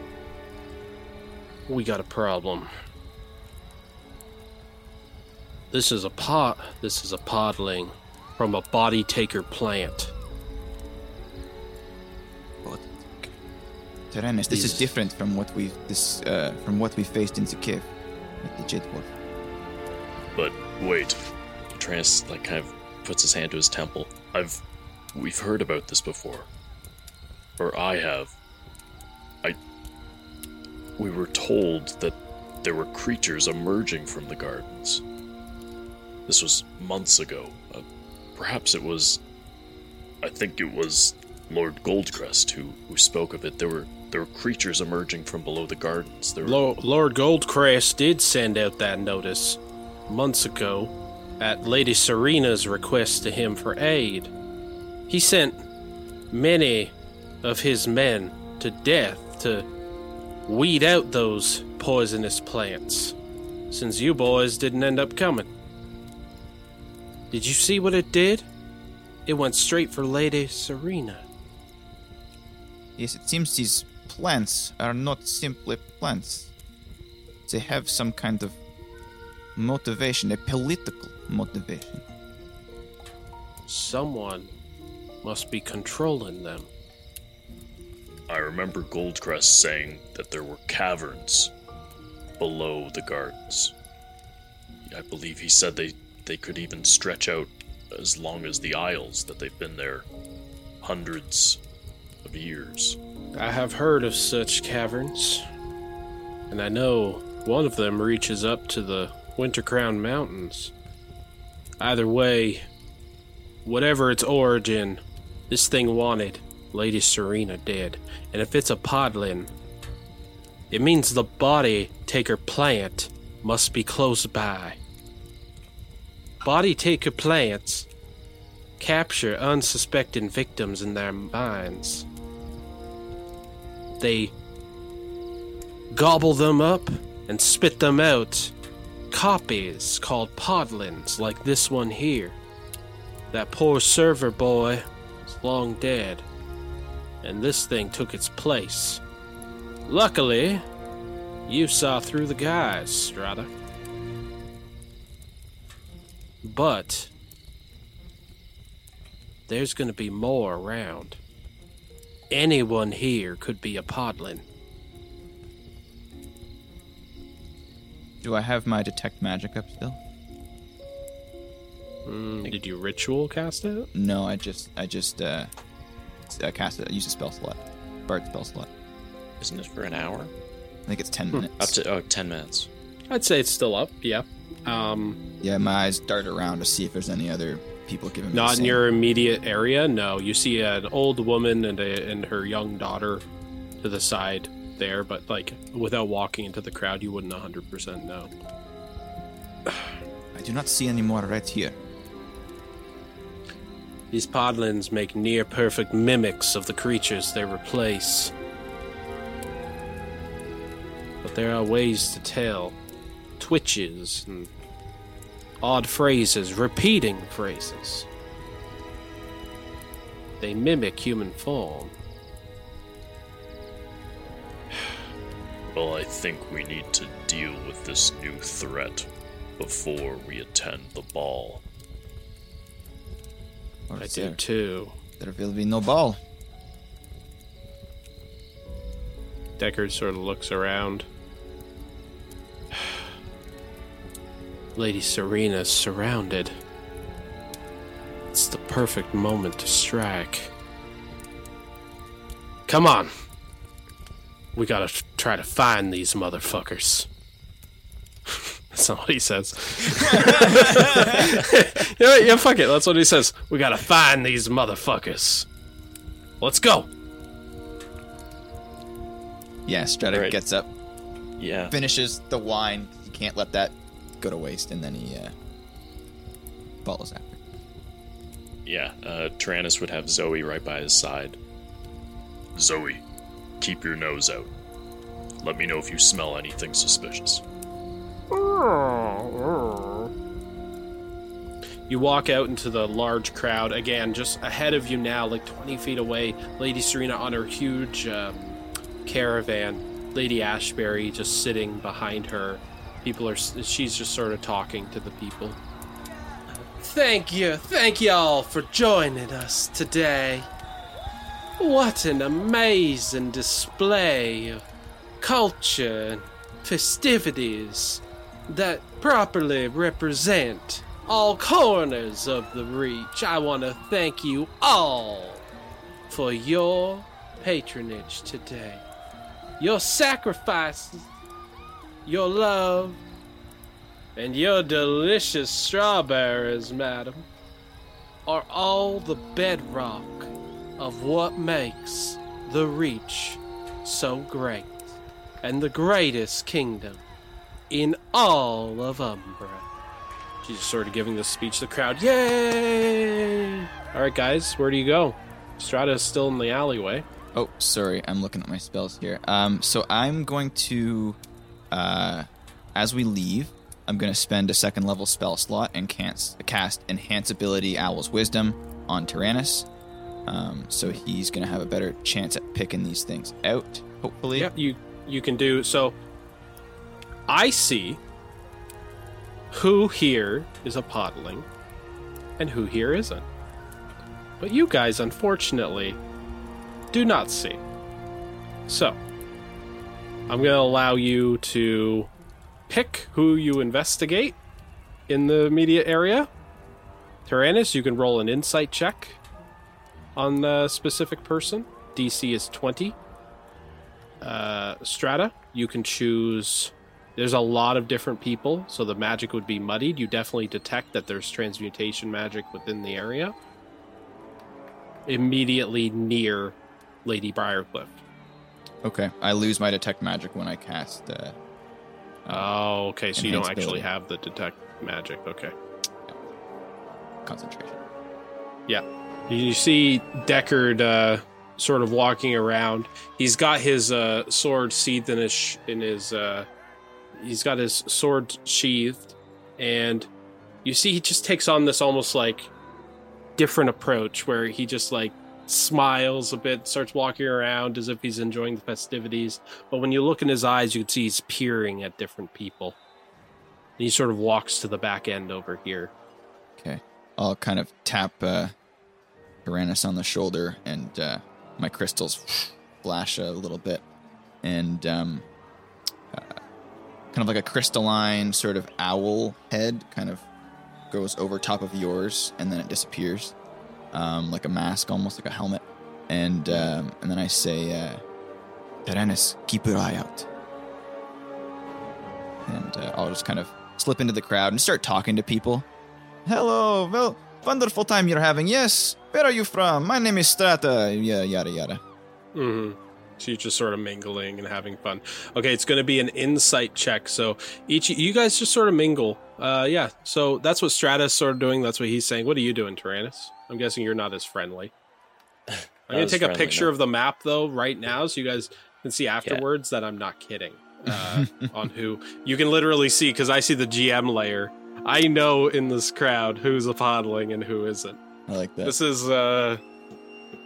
We got a problem. This is a pot. This is a podling from a body taker plant. Tyranis, this is different from what we this uh, from what we faced in the cave at the Jade Wharf. But wait, Tyranis like kind of puts his hand to his temple. I've. We've heard about this before. Or I have. I. We were told that there were creatures emerging from the gardens. This was months ago. Uh, perhaps it was. I think it was Lord Goldcrest who, who spoke of it. There were there were creatures emerging from below the gardens. Were, Lo- Lord Goldcrest did send out that notice months ago at Lady Serena's request to him for aid. He sent many of his men to death to weed out those poisonous plants, since you boys didn't end up coming. Did you see what it did? It went straight for Lady Serena. Yes, it seems these plants are not simply plants. They have some kind of motivation, a political motivation. Someone must be controlling them. I remember Goldcrest saying that there were caverns below the gardens. I believe he said they, they could even stretch out as long as the Isles, that they've been there hundreds of years. I have heard of such caverns, and I know one of them reaches up to the Winter Crown Mountains. Either way, whatever its origin, this thing wanted Lady Serena did. And if it's a podlin, it means the body taker plant must be close by. Body taker plants capture unsuspecting victims in their minds. They gobble them up and spit them out. Copies called podlins, like this one here. That poor server boy long dead, and this thing took its place. Luckily, you saw through the guys, Strata. But there's gonna be more around. Anyone here could be a podlin. Do I have my detect magic up still? Mm, did you ritual cast it? No, I just I just uh, s- uh cast it. I used a spell slot, bard spell slot. Isn't it for an hour? I think it's ten minutes. Up to oh, 10 minutes. I'd say it's still up. Yeah. Um, yeah, my eyes dart around to see if there's any other people giving me. not in your immediate area. No, you see an old woman and a, and her young daughter to the side there, but like without walking into the crowd, you wouldn't hundred percent know. I do not see any more right here. These podlins make near perfect mimics of the creatures they replace. But there are ways to tell. Twitches and odd phrases, repeating phrases. They mimic human form. Well, I think we need to deal with this new threat before we attend the ball. Or I is do there, too. there will be no ball. Deckard sort of looks around. Lady Serena's surrounded. It's the perfect moment to strike. Come on. We gotta try to find these motherfuckers. That's not what he says. yeah, yeah, fuck it. That's what he says. We gotta find these motherfuckers. Let's go. Yeah, Strata Right. gets up, Yeah. finishes the wine. He can't let that go to waste, and then he uh, follows after. Yeah. Uh, Tyranis would have Zoe right by his side. Zoe, keep your nose out. Let me know if you smell anything suspicious. You walk out into the large crowd again, just ahead of you now, like 20 feet away. Lady Serena on her huge um, caravan. Lady Ashbury just sitting behind her. People are, she's just sort of talking to the people. Thank you, thank y'all for joining us today. What an amazing display of culture and festivities that properly represent all corners of the Reach. I want to thank you all for your patronage today. Your sacrifices, your love, and your delicious strawberries, madam, are all the bedrock of what makes the Reach so great and the greatest kingdom in all of Umbra. She's sort of giving this speech to the crowd. Yay! All right, guys, where do you go? Strata is still in the alleyway. Oh, sorry, I'm looking at my spells here. Um, so I'm going to, uh, as we leave, I'm going to spend a second level spell slot and cast, cast Enhance Ability Owl's Wisdom on Tyranis. Um, so he's going to have a better chance at picking these things out, hopefully. Yeah, you you can do so. I see who here is a podling and who here isn't. But you guys, unfortunately, do not see. So, I'm going to allow you to pick who you investigate in the immediate area. Tyranis, you can roll an insight check on the specific person. DC is 20 uh, strata. You can choose. There's a lot of different people, so the magic would be muddied. You definitely detect that there's transmutation magic within the area. immediately near Lady Briarcliff. Okay, I lose my detect magic when I cast. Uh, Oh, okay. So you don't actually have the detect magic. Okay. concentration. You- You see Deckard uh, sort of walking around. He's got his uh, sword sheathed in his sh- in his. Uh, he's got his sword sheathed, and you see he just takes on this almost like different approach where he just like smiles a bit, starts walking around as if he's enjoying the festivities. But when you look in his eyes, you can see he's peering at different people. And he sort of walks to the back end over here. Okay, I'll kind of tap uh, Tyranis on the shoulder, and uh, my crystals flash a little bit, and um, kind of like a crystalline sort of owl head kind of goes over top of yours, and then it disappears, um, like a mask, almost like a helmet. And um, and then I say, uh, Tyranis, keep your eye out. And uh, I'll just kind of slip into the crowd and start talking to people. Hello, well, wonderful time you're having. Yes, where are you from? My name is Strata. Yeah, yada yada. Mm-hmm. So you're just sort of mingling and having fun. Okay, it's going to be an insight check. So each you guys just sort of mingle. Uh, yeah. So that's what Strata's sort of doing. That's what he's saying. What are you doing, Tyranis? I'm guessing you're not as friendly. I'm going to take a picture no. of the map though right now, so you guys can see afterwards that I'm not kidding. Uh, on who you can literally see because I see the GM layer. I know in this crowd who's a podling and who isn't. I like that. This is uh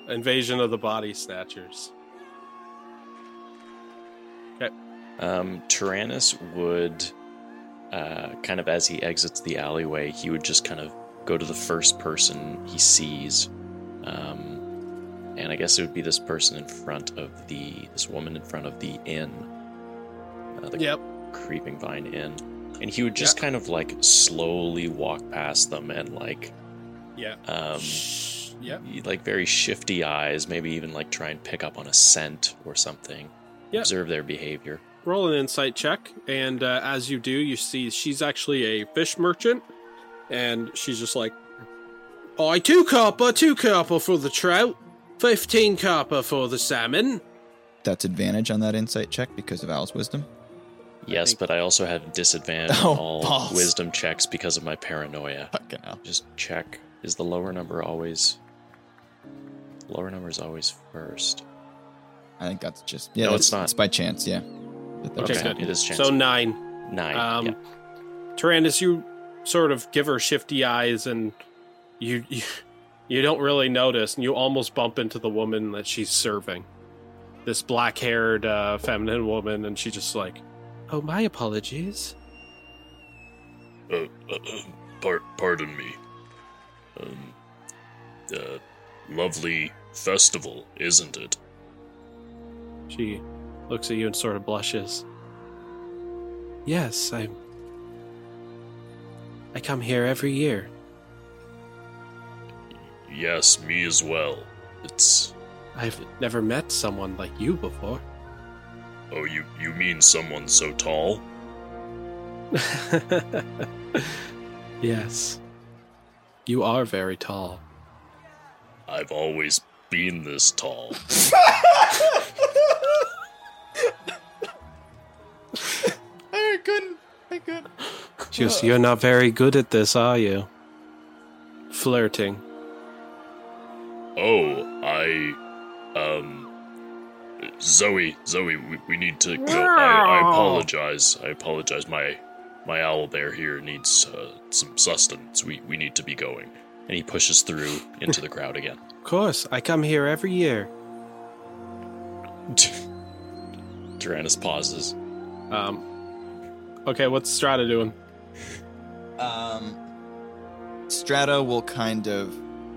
invasion of the body snatchers. Um, Tyranis would, uh, kind of as he exits the alleyway, he would just kind of go to the first person he sees. Um, and I guess it would be this person in front of the, this woman in front of the inn. Uh, the Yep. Creeping Vine Inn. And he would just kind of like slowly walk past them and like, Yeah. um, Yep. like very shifty eyes, maybe even like try and pick up on a scent or something. Yep. Observe their behavior. Roll an insight check, and uh, as you do, you see she's actually a fish merchant, and she's just like, "I two copper, two copper for the trout, fifteen copper for the salmon." That's advantage on that insight check because of Owl's Wisdom. Yes, think- but I also have disadvantage Oh, on all balls. wisdom checks because of my paranoia. Fucking hell. Just check. Is the lower number always. Lower number is always first. I think that's just yeah. No, that's- it's not. It's by chance. Yeah. That- that Okay, just good. It is chance. So nine. Nine. Um, yeah. Tyranis, you sort of give her shifty eyes, and you, you you don't really notice, and you almost bump into the woman that she's serving. This black-haired, uh, feminine woman, and she just like, "Oh, my apologies." Uh, uh, uh, par- pardon me. Um, uh, lovely festival, isn't it? She looks at you and sort of blushes. Yes, I. I come here every year. Yes, me as well. It's I've never met someone like you before. oh, you you mean someone so tall? yes. You are very tall. I've always been this tall. I couldn't. I couldn't. She goes, You're not very good at this, are you? Flirting. Oh, I um Zoe, Zoe, we, we need to go. I, I apologize. I apologize. My my owl bear here needs uh, some sustenance. We we need to be going. and he pushes through into the crowd again. Of course, I come here every year. Tyranis pauses. Um, okay, what's Strata doing? Um, Strata will kind of,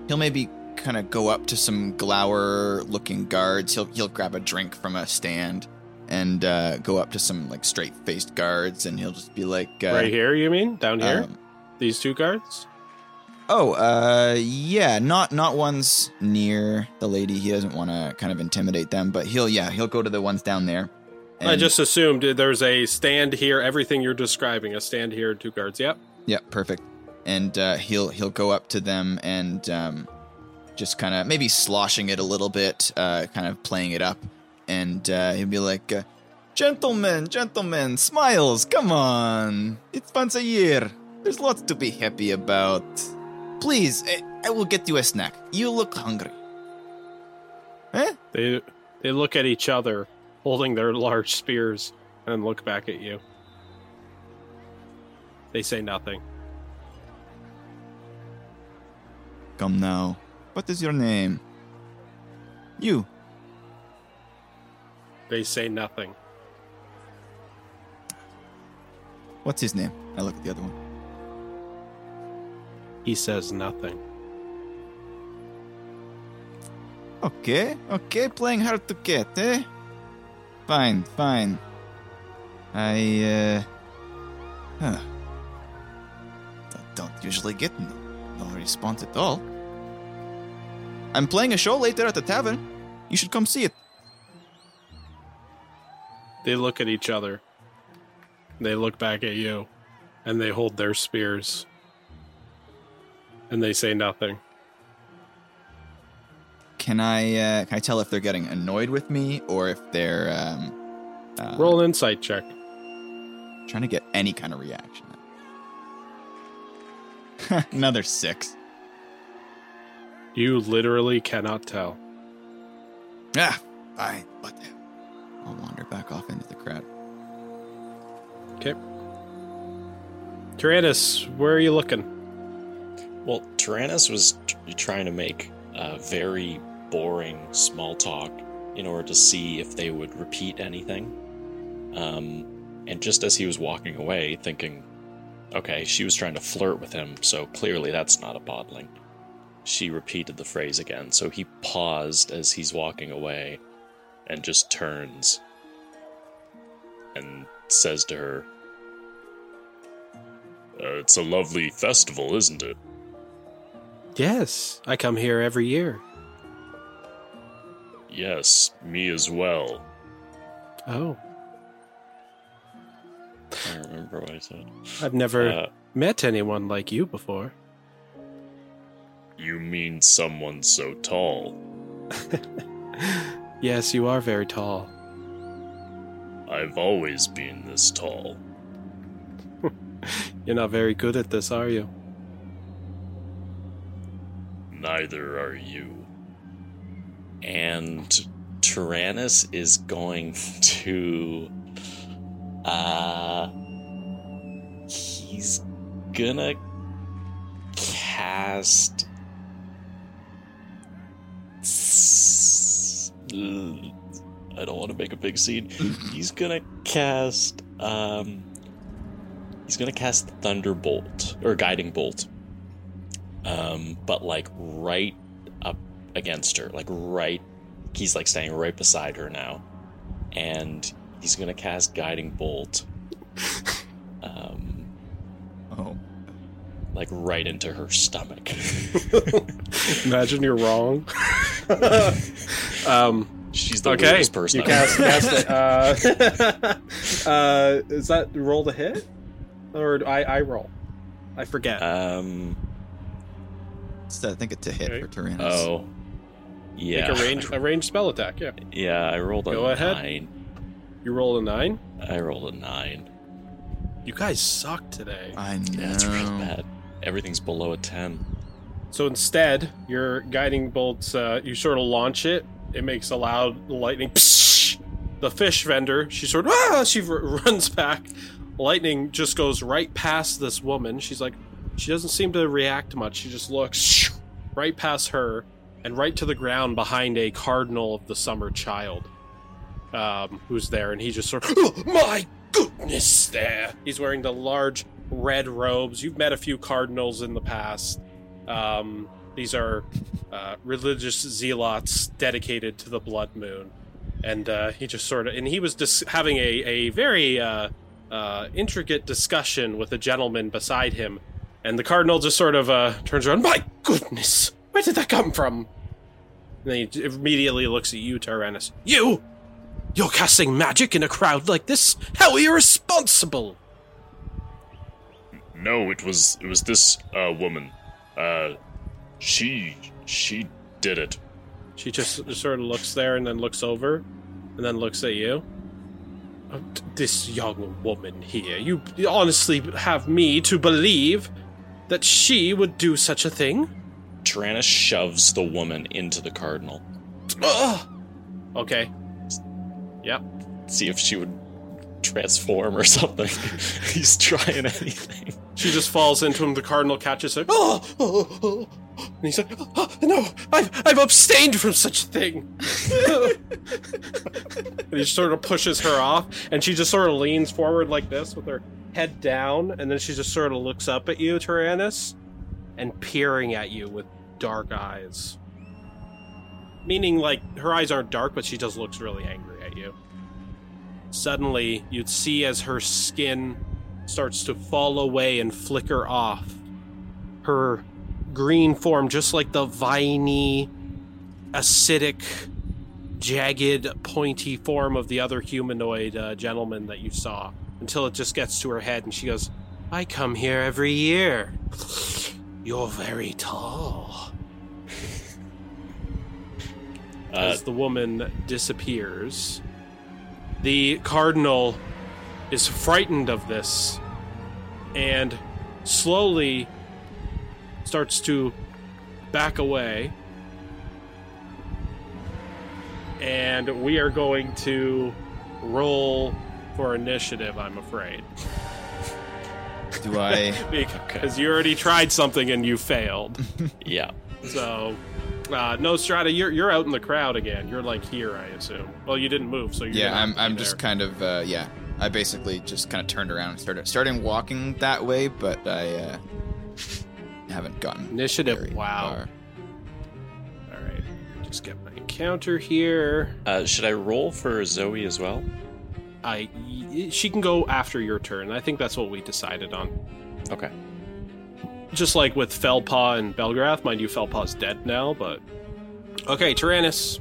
he'll maybe kind of go up to some glower-looking guards. He'll he'll grab a drink from a stand and uh, go up to some like straight-faced guards, and he'll just be like, uh, right here, you mean? Down here? um, These two guards? Oh, uh, yeah, not not ones near the lady. He doesn't want to kind of intimidate them, but he'll yeah he'll go to the ones down there. I just assumed there's a stand here, everything you're describing, a stand here, two guards. Yep. Yep. perfect. And uh, he'll he'll go up to them and um, just kind of maybe sloshing it a little bit, uh, kind of playing it up, and uh, he'll be like, uh, "Gentlemen, gentlemen, smiles, come on! It's once a year. There's lots to be happy about. Please, I, I will get you a snack. You look hungry." Eh? They they look at each other, holding their large spears, and look back at you. They say nothing. Come now. What is your name? You. They say nothing. What's his name? I look at the other one. He says nothing. Okay, okay, playing hard to get, eh? Fine, fine. I, uh. Huh. Don't usually get no, no response at all. I'm playing a show later at the tavern. You should come see it. They look at each other. They look back at you, and they hold their spears. And they say nothing. Can I, uh, can I tell if they're getting annoyed with me or if they're, um. Uh, Roll an insight check. Trying to get any kind of reaction. Another six. You literally cannot tell. Ah, I What the? I'll wander back off into the crowd. Okay. Tyranis, where are you looking? Well, Tyranis was t- trying to make a very boring small talk in order to see if they would repeat anything. Um, and just as he was walking away, thinking, okay, she was trying to flirt with him, so clearly that's not a podling. She repeated the phrase again, so he paused as he's walking away and just turns and says to her, Uh, it's a lovely festival, isn't it? Yes, I come here every year. Yes, me as well. Oh, I don't remember what I said. I've never Uh, met anyone like you before. You mean someone so tall? Yes, you are very tall. I've always been this tall. You're not very good at this, are you? Neither are you. And Tyranis is going to uh he's gonna cast I don't want to make a big scene. He's gonna cast um he's gonna cast Thunderbolt or Guiding Bolt. Um but like right against her, like right. He's like standing right beside her now, and he's gonna cast Guiding Bolt, um, Oh. like right into her stomach. Imagine you're wrong. um, She's the okay, weirdest person. you I've ever cast, cast it. Uh, uh, is that roll to hit, or do I I roll? I forget. Um. It's, I think it's a hit Okay. for Tyranis. Oh. Yeah. Make a range a ranged spell attack. Yeah, Yeah, I rolled a Go ahead. nine. you roll a nine. I rolled a nine. You guys suck today. I know. Yeah, it's real bad. Everything's below a ten. So instead, your guiding bolts, uh, you sort of launch it. It makes a loud lightning. Psh! The fish vendor, she sort of ah, she r- runs back. Lightning just goes right past this woman. She's like, she doesn't seem to react much. She just looks right past her and right to the ground behind a cardinal of the summer child, um, who's there, and he just sort of, oh, my goodness, there. He's wearing the large red robes. You've met a few cardinals in the past. Um, these are uh, religious zealots dedicated to the blood moon, and uh, he just sort of and he was dis- having a a very uh, uh, intricate discussion with a gentleman beside him, and the cardinal just sort of uh, turns around. My goodness, where did that come from? And then he immediately looks at you, Tyranis. You, you're casting magic in a crowd like this? How irresponsible! No, it was it was this uh woman. Uh she she did it. She just sort of looks there and then looks over and then looks at you. Uh, t- This young woman here, you honestly have me to believe that she would do such a thing? Tyranis shoves the woman into the cardinal. Ugh. Okay. Yep. See if she would transform or something. He's trying anything. She just falls into him. The cardinal catches her. Oh, oh, oh. oh. And he's like, oh, no, I've, I've abstained from such a thing. and he sort of pushes her off, and she just sort of leans forward like this with her head down, and then she just sort of looks up at you, Tyranis, and peering at you with dark eyes. Meaning, like, her eyes aren't dark, but she just looks really angry at you. Suddenly, you'd see as her skin starts to fall away and flicker off. Her green form, just like the viney, acidic, jagged, pointy form of the other humanoid uh, gentleman that you saw, until it just gets to her head and she goes, I come here every year. You're very tall. Uh, As the woman disappears, the cardinal is frightened of this and slowly starts to back away. And we are going to roll for initiative, I'm afraid. Do I? Because you already tried something and you failed. yeah. So, uh, no, Strata, you're, you're out in the crowd again. You're like here, I assume. Well, you didn't move, so you're yeah, I'm. I'm be just kind of. Uh, yeah, I basically just kind of turned around and started starting walking that way, but I uh, haven't gotten Initiative, very wow. far. All right, just get my encounter here. Uh, should I roll for Zoe as well? I she can go after your turn. I think that's what we decided on. Okay. Just like with Felpaw and Belgrath, mind you, Felpaw's dead now, but okay, Tyranis.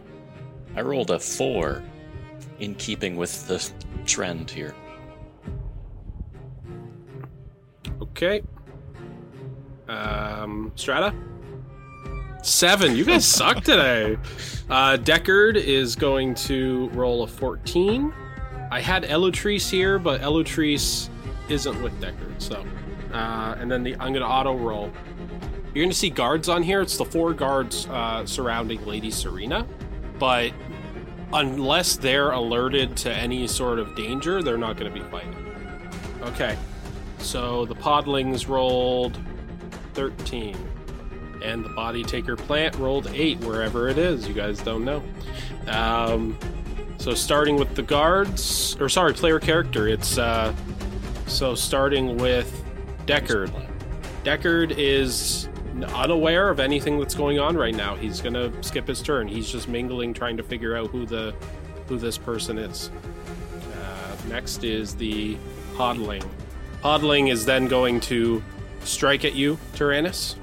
I rolled a four, in keeping with the trend here. Okay. Um, Strata. Seven. You guys suck today. Uh, Deckard is going to roll a fourteen. I had Elutrice here, but Elutrice isn't with Deckard, so. Uh, and then the I'm gonna auto roll. You're gonna see guards on here. It's the four guards uh, surrounding Lady Serena, but unless they're alerted to any sort of danger, they're not gonna be fighting. Okay. So the podlings rolled 13. And the body taker plant rolled 8, wherever it is. You guys don't know. Um, so starting with the guards, or sorry, player character, it's. Uh, so starting with Deckard. Deckard is unaware of anything that's going on right now. He's gonna skip his turn. He's just mingling, trying to figure out who the who this person is. Uh, next is the Podling. Podling is then going to strike at you, Tyranis.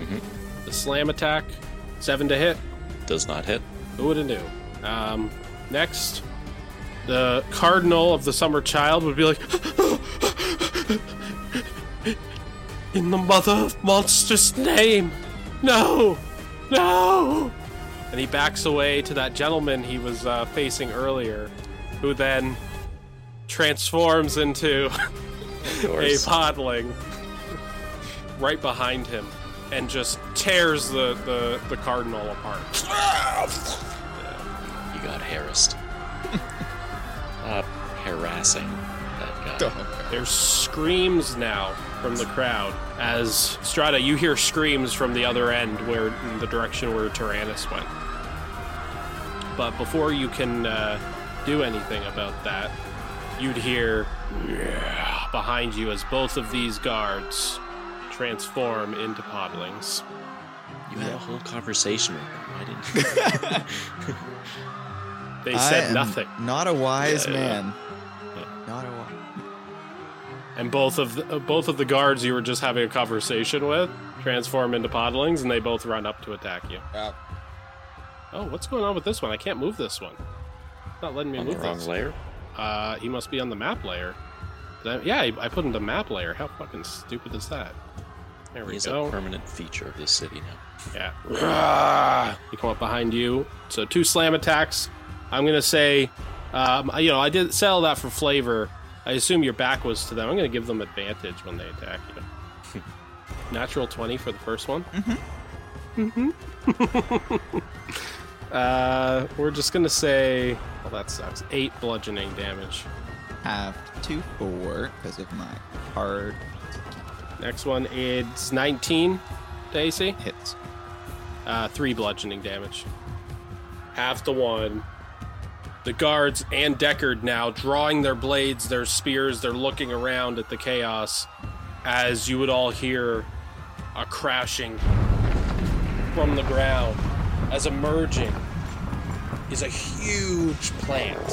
Mhm. The slam attack, seven to hit. Does not hit. Who would have knew? Um, next, the Cardinal of the Summer Child would be like, In the Mother of Monsters' name, no, no! And he backs away to that gentleman he was uh, facing earlier, who then transforms into a podling right behind him and just tears the, the, the cardinal apart. You got harassed. uh, harassing that guy. There's screams now from the crowd as Strata, you hear screams from the other end, where in the direction where Tyranis went. But before you can uh, do anything about that, you'd hear "Yeah," behind you as both of these guards transform into podlings. You had a whole conversation with them. Why didn't you? They I said am nothing, Not a wise Yeah, yeah. man. Yeah. Not a wise. and both of the, uh, both of the guards you were just having a conversation with transform into podlings, and they both run up to attack you. Yeah. Oh, what's going on with this one? I can't move this one. It's not letting me On the move wrong this. layer? Uh, he must be on the map layer. I- yeah, I I put him the map layer. How fucking stupid is that? There we He's go. a permanent feature of this city now. Yeah. He come up behind you. So two slam attacks. I'm gonna say, um, you know, I did sell that for flavor. I assume your back was to them. I'm gonna give them advantage when they attack you. Natural twenty for the first one. Mm-hmm. uh, we're just gonna say, well, that sucks. Eight bludgeoning damage. Have two four because of my hard Next one is 19 to AC. hits. Uh, three bludgeoning damage. Half to one. The guards and Deckard now drawing their blades, their spears, they're looking around at the chaos as you would all hear a crashing from the ground as emerging is a huge plant.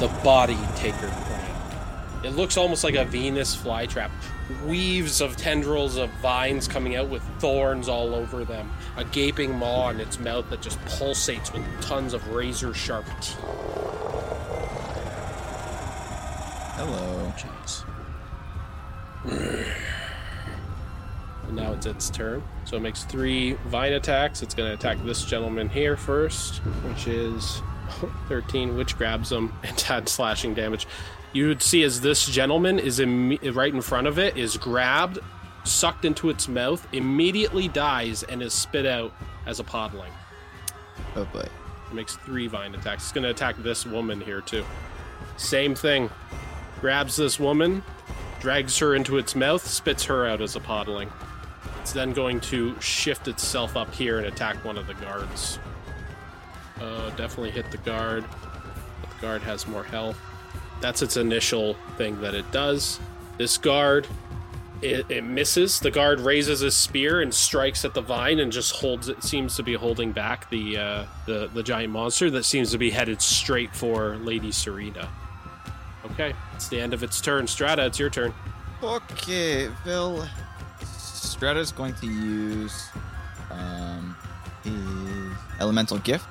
The body taker plant. It looks almost like a Venus flytrap. Weaves of tendrils of vines coming out with thorns all over them. A gaping maw in its mouth that just pulsates with tons of razor sharp teeth. Hello. Jeez. And now it's its turn. So it makes three vine attacks. It's going to attack this gentleman here first, which is 13, which grabs him and adds slashing damage. You would see as this gentleman is imme- right in front of it, is grabbed, sucked into its mouth, immediately dies, and is spit out as a podling. Oh boy. It makes three vine attacks. It's going to attack this woman here too. Same thing. Grabs this woman, drags her into its mouth, spits her out as a podling. It's then going to shift itself up here and attack one of the guards. Uh, definitely hit the guard. But the guard has more health. That's its initial thing that it does. This guard, it, it misses. The guard raises his spear and strikes at the vine and just holds it. Seems to be holding back the uh, the the giant monster that seems to be headed straight for Lady Serena. Okay, it's the end of its turn. Strata, it's your turn. Okay, Phil. Strata's going to use um, his elemental gift.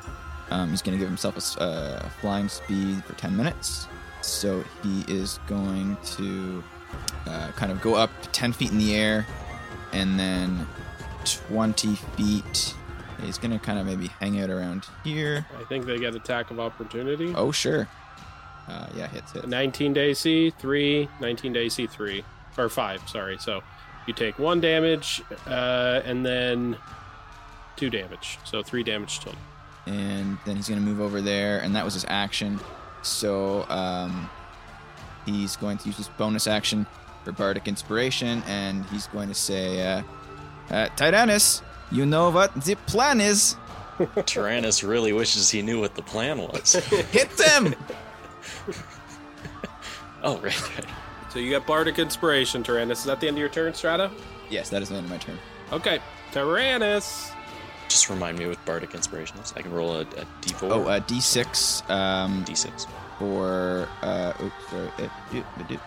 Um, he's going to give himself a uh, flying speed for 10 minutes. So he is going to uh, kind of go up 10 feet in the air and then 20 feet. He's going to kind of maybe hang out around here. I think they get attack of opportunity. Oh, sure. Uh, yeah, hits it. 19 to AC, 3, 19 to AC, 3. Or 5, sorry. So you take 1 damage, uh, and then 2 damage. So 3 damage total. and then he's going to move over there, and that was his action. So um, he's going to use his bonus action for Bardic Inspiration, and he's going to say, uh, uh, Tyranis, you know what the plan is. Tyranis really wishes he knew what the plan was. Hit them! oh, right, right. So you got Bardic Inspiration, Tyranis. Is that the end of your turn, Strata? yes, that is the end of my turn. Okay, Tyranis. Just remind me what Bardic Inspiration is. I can roll a, a D4, Oh, uh, D6 um, D6. for uh, oops, sorry, uh, do- do-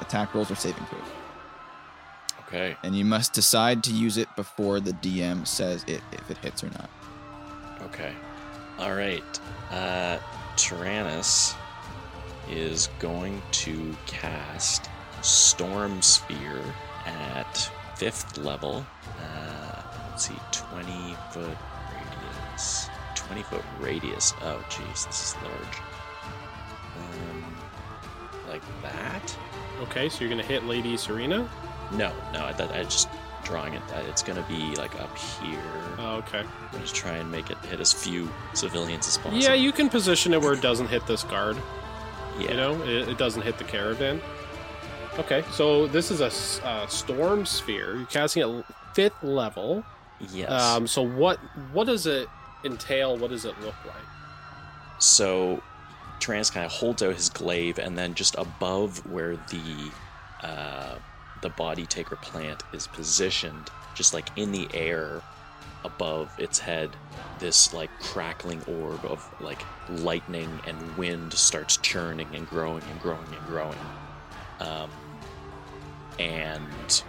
attack rolls or saving throws. Okay. And you must decide to use it before the DM says it if it hits or not. Okay. All right. Uh, Tyranis is going to cast Storm Sphere at fifth level. Uh, let's see, 20 foot radius. 20 foot radius. Oh, jeez, this is large. Um, like that? Okay, so you're going to hit Lady Serena? No, no, I, thought I just drawing it. that It's going to be like up here. Oh, okay. I'm just try and make it hit as few civilians as possible. Yeah, you can position it where it doesn't hit this guard. Yeah. You know, it, it doesn't hit the caravan. Okay, so this is a, uh, storm sphere. You're casting at fifth level. Yes. Um, so what what does it entail? What does it look like? so Trans kind of holds out his glaive, and then just above where the uh, the body taker plant is positioned, just like in the air above its head, this like crackling orb of like lightning and wind starts churning and growing and growing and growing. Um, and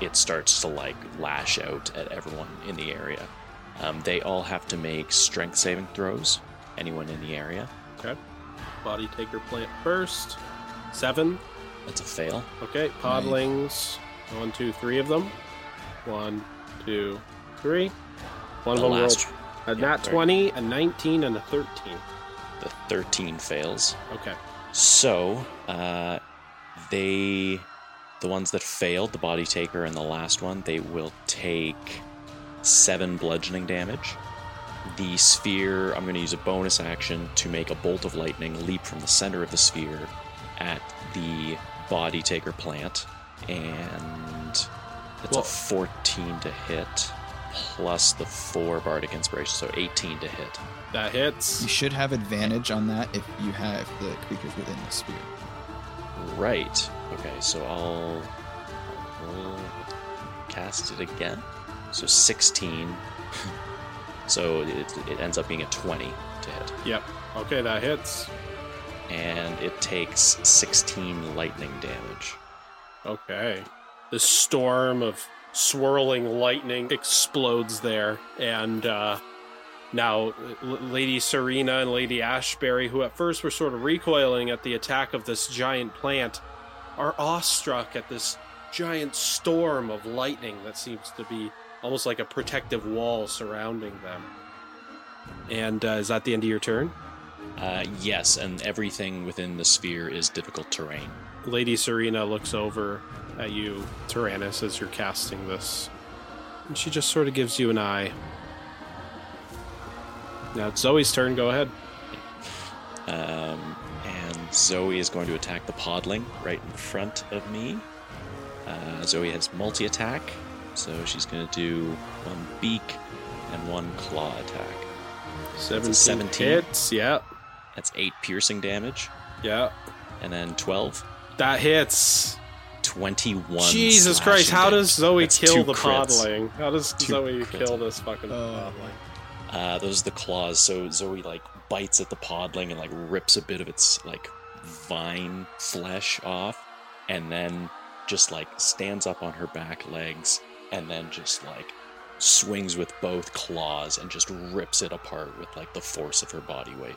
it starts to like lash out at everyone in the area. Um, they all have to make strength saving throws. Anyone in the area. Okay. Body taker plant first. Seven. That's a fail. Okay. Podlings. One, two, three of them. One, two, three. One The of them last- rolled a yeah, nat 20, a 19, and a 13. The 13 fails. Okay. So, uh, they, the ones that failed, the body taker and the last one, they will take seven bludgeoning damage. The sphere, I'm going to use a bonus action to make a bolt of lightning leap from the center of the sphere at the body taker plant, and it's Well- a 14 to hit, plus the four bardic inspiration, so 18 to hit. That hits. You should have advantage on that if you have the creatures within the sphere. Right. Okay, so I'll, I'll cast it again. So 16. so it, it ends up being a 20 to hit. Yep. Okay, that hits. And it takes 16 lightning damage. Okay. The storm of swirling lightning explodes there, and uh, now Lady Serena and Lady Ashbury, who at first were sort of recoiling at the attack of this giant plant, are awestruck at this giant storm of lightning that seems to be almost like a protective wall surrounding them. And uh, is that the end of your turn? Uh, yes, and everything within the sphere is difficult terrain. Lady Serena looks over at you, Tyranis, as you're casting this. And she just sort of gives you an eye. Now it's Zoe's turn. Go ahead. Um, Zoe is going to attack the podling right in front of me. Uh, Zoe has multi attack, so she's going to do one beak and one claw attack. 17, 17. hits. Yeah. That's eight piercing damage, Yeah. and then 12, That hits. 21. Jesus Christ. How damage. does Zoe That's kill the crits. podling? How does Two Zoe crits. kill this fucking Oh. podling? Uh, those are the claws. So Zoe like bites at the podling and like rips a bit of its like vine flesh off, and then just like stands up on her back legs, and then just like swings with both claws and just rips it apart with like the force of her body weight.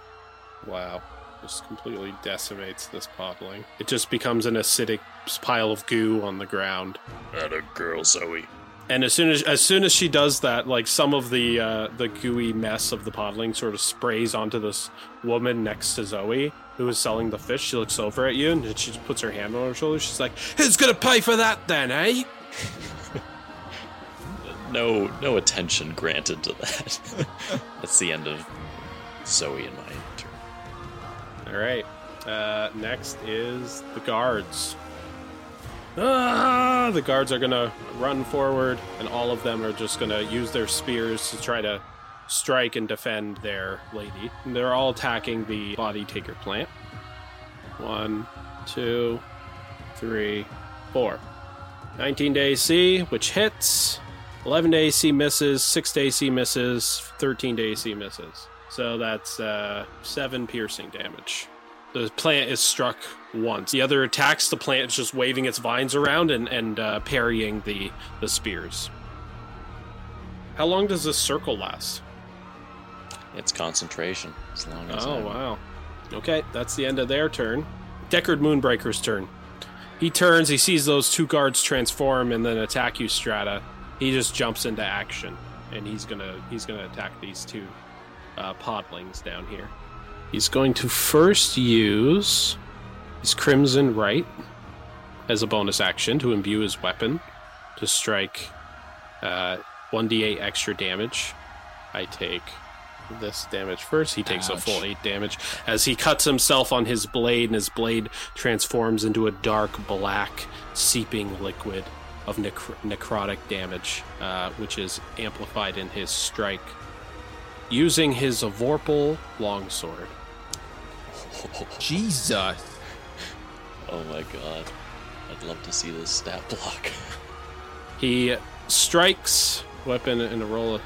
Wow. Just completely decimates this podling. It just becomes an acidic pile of goo on the ground. That a girl, Zoe. And as soon as as soon as she does that, like some of the uh, the gooey mess of the podling sort of sprays onto this woman next to Zoe, who is selling the fish. She looks over at you and she just puts her hand on her shoulder. She's like, "Who's gonna pay for that then, eh?" No, no attention granted to that. That's the end of Zoe and my turn. All right. Uh, next is the guards. Ah, the guards are gonna run forward, and all of them are just gonna use their spears to try to strike and defend their lady. And they're all attacking the body taker plant. One, two, three, four. 19 to AC, which hits. 11 to AC misses. 6 to AC misses. 13 to AC misses. So that's uh, 7 piercing damage. The plant is struck once. The other attacks, the plant is just waving its vines around and, and uh, parrying the, the spears. How long does this circle last? It's concentration, as long as Oh, I'm- wow. Okay, that's the end of their turn. Deckard Moonbreaker's turn. He turns, he sees those two guards transform and then attack you, Strata. He just jumps into action, and he's gonna he's gonna attack these two uh, podlings down here. He's going to first use his Crimson Rite as a bonus action to imbue his weapon to strike uh, 1d8 extra damage. I take this damage first. He takes a full 8 damage as he cuts himself on his blade, and his blade transforms into a dark black, seeping liquid of necr- necrotic damage, uh, which is amplified in his strike. Using his Vorpal longsword. Jesus. Oh my god. I'd love to see this stat block. He strikes weapon in a roll a,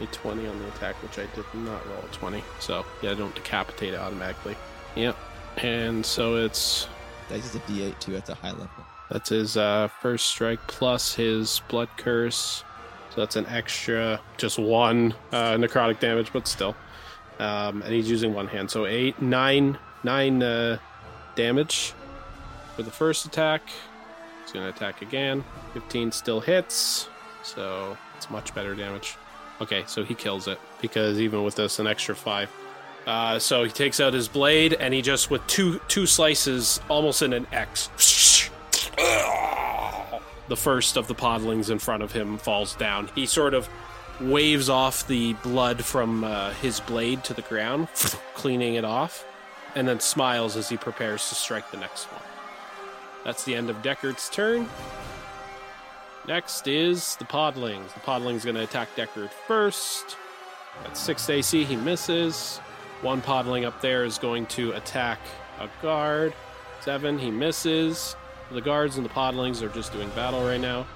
a 20 on the attack, which I did not roll a 20. So, yeah, I don't decapitate it automatically. Yep. And so it's That is a D8 too at the high level. That's his uh, first strike plus his blood curse. So that's an extra, just one uh, necrotic damage, but still. Um, and he's using one hand, so eight, nine, nine uh, damage for the first attack. He's going to attack again. 15 still hits, so it's much better damage. Okay, so he kills it because even with this, an extra five. Uh, so he takes out his blade and he just with two two slices, almost in an X. The first of the podlings in front of him falls down. He sort of waves off the blood from uh, his blade to the ground, cleaning it off, and then smiles as he prepares to strike the next one. That's the end of Deckard's turn. Next is the Podlings. The Podling's going to attack Deckard first. At 6 AC, he misses. One Podling up there is going to attack a guard. 7, he misses. The guards and the Podlings are just doing battle right now.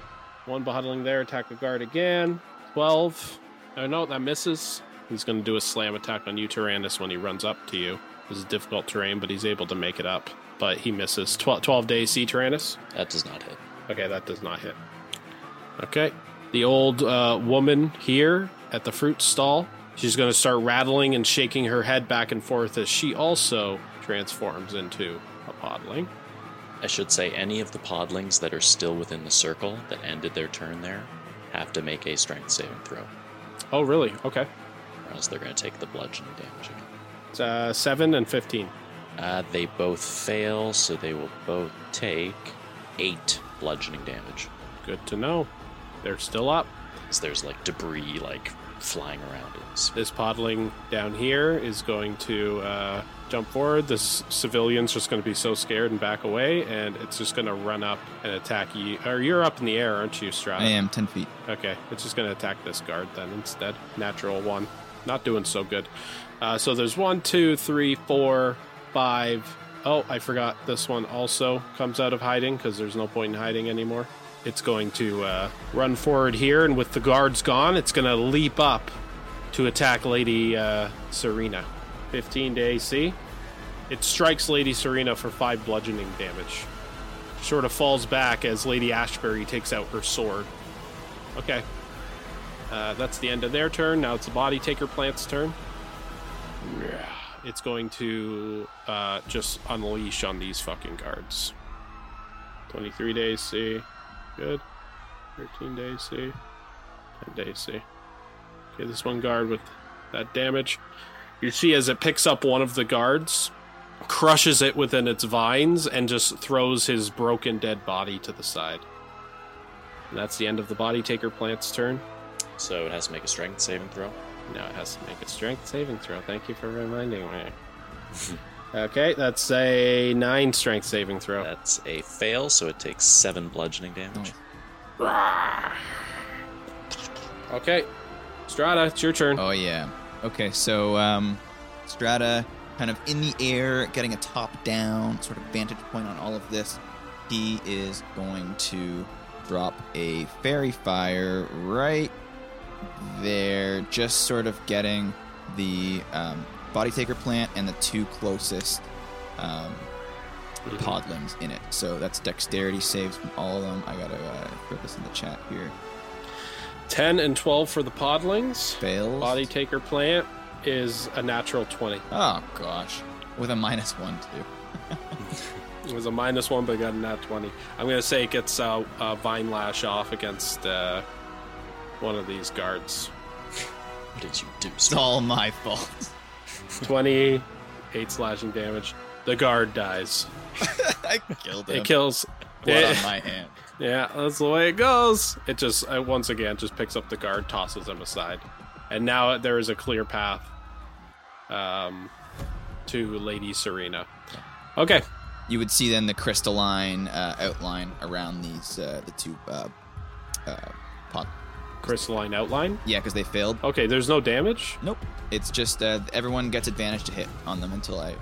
One Podling there, attack a guard again. 12. Oh no, that misses. He's going to do a slam attack on you, Tyranis, when he runs up to you. This is difficult terrain, but he's able to make it up. But he misses. 12, 12 to AC, Tyranis. That does not hit. Okay, that does not hit. Okay. The old uh, woman here at the fruit stall, she's going to start rattling and shaking her head back and forth as she also transforms into a podling. I should say any of the podlings that are still within the circle that ended their turn there have to make a strength saving throw, Oh, really? Okay. or else they're going to take the bludgeoning damage again. It's uh, 7 and 15. Uh, they both fail, so they will both take eight bludgeoning damage. Good to know. They're still up. As there's like debris like flying around it. This podling down here is going to uh, jump forward. This civilian's just going to be so scared and back away, and it's just going to run up and attack you. Or you're up in the air, aren't you, Strata? I am 10 feet. Okay, it's just going to attack this guard then instead. Natural one. Not doing so good. Uh, so there's one, two, three, four, five. Oh, I forgot. This one also comes out of hiding because there's no point in hiding anymore. It's going to uh, run forward here, and with the guards gone, it's going to leap up to attack Lady uh, Serena. 15 to AC. It strikes Lady Serena for five bludgeoning damage. Sort of falls back as Lady Ashbury takes out her sword. Okay. Uh, that's the end of their turn. Now it's the body taker plant's turn. It's going to uh, just unleash on these fucking guards. 23 days C. Good. 13 days C. 10 days C. Okay, this one guard with that damage. You see as it picks up one of the guards, crushes it within its vines, and just throws his broken dead body to the side. And that's the end of the body taker plant's turn. So it has to make a strength saving throw. Now it has to make a strength saving throw. Thank you for reminding me. okay, that's a nine strength saving throw. That's a fail, so it takes seven bludgeoning damage. Okay, Strata, it's your turn. Oh yeah. Okay, so um, Strata, kind of in the air, getting a top-down sort of vantage point on all of this. He is going to drop a fairy fire right there, just sort of getting the um, body taker plant and the two closest um, podlings in it. So that's dexterity saves from all of them. I gotta uh, put this in the chat here. 10 and 12 for the podlings. Fails. Body taker plant is a natural 20. Oh gosh, with a minus one too. It was a minus one, but got a nat 20. I'm going to say it gets uh, uh, Vine Lash off against uh, one of these guards. What did you do? It's all my fault. 20, 8 slashing damage. The guard dies. I killed him. It kills. Blood it- on my hand. Yeah, that's the way it goes. It just uh, once again just picks up the guard, tosses him aside, and now there is a clear path um, to Lady Serena. Okay, You would see then the crystalline uh, outline around these uh, the two uh, uh, pod. Crystalline outline. Yeah, because they failed. Okay, there's no damage. Nope. It's just uh, everyone gets advantage to hit on them until I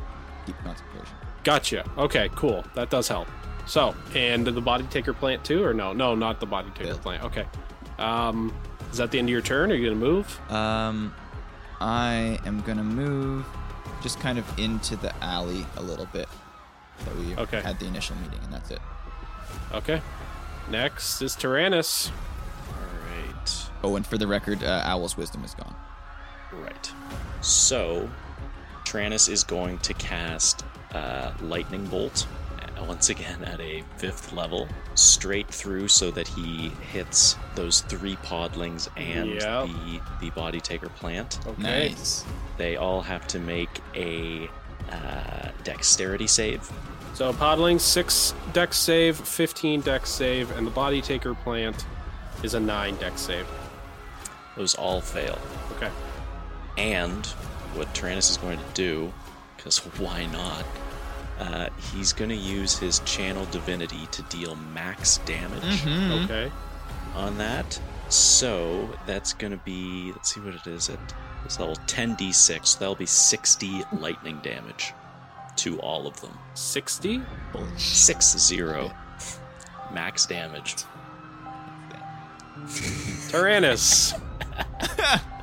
keep concentration. Gotcha. Okay, cool. That does help. So, and the body taker plant too, or no? No, not the body taker Failed. plant. Okay. Um, is that the end of your turn? Are you gonna move? Um, I am gonna move just kind of into the alley a little bit that we Okay. had the initial meeting, and that's it. Okay. Next is Tyranis. All right. Oh, and for the record, uh, Owl's wisdom is gone. Right. So, Tyranis is going to cast uh, Lightning Bolt uh, once again at a fifth level, straight through so that he hits those three podlings and Yep. the the body taker plant. Okay. Nice. They all have to make a uh, dexterity save. So Podling, 6 dex save, 15 dex save, and the Body Taker plant is a 9 dex save. Those all fail. Okay. And what Tyranis is going to do, because why not? Uh, he's going to use his channel divinity to deal max damage Okay. on that. So that's going to be, let's see what it is at this level 10d6. So That'll be 60 lightning damage to all of them. 60? Six zero. Max damage. Tyranis.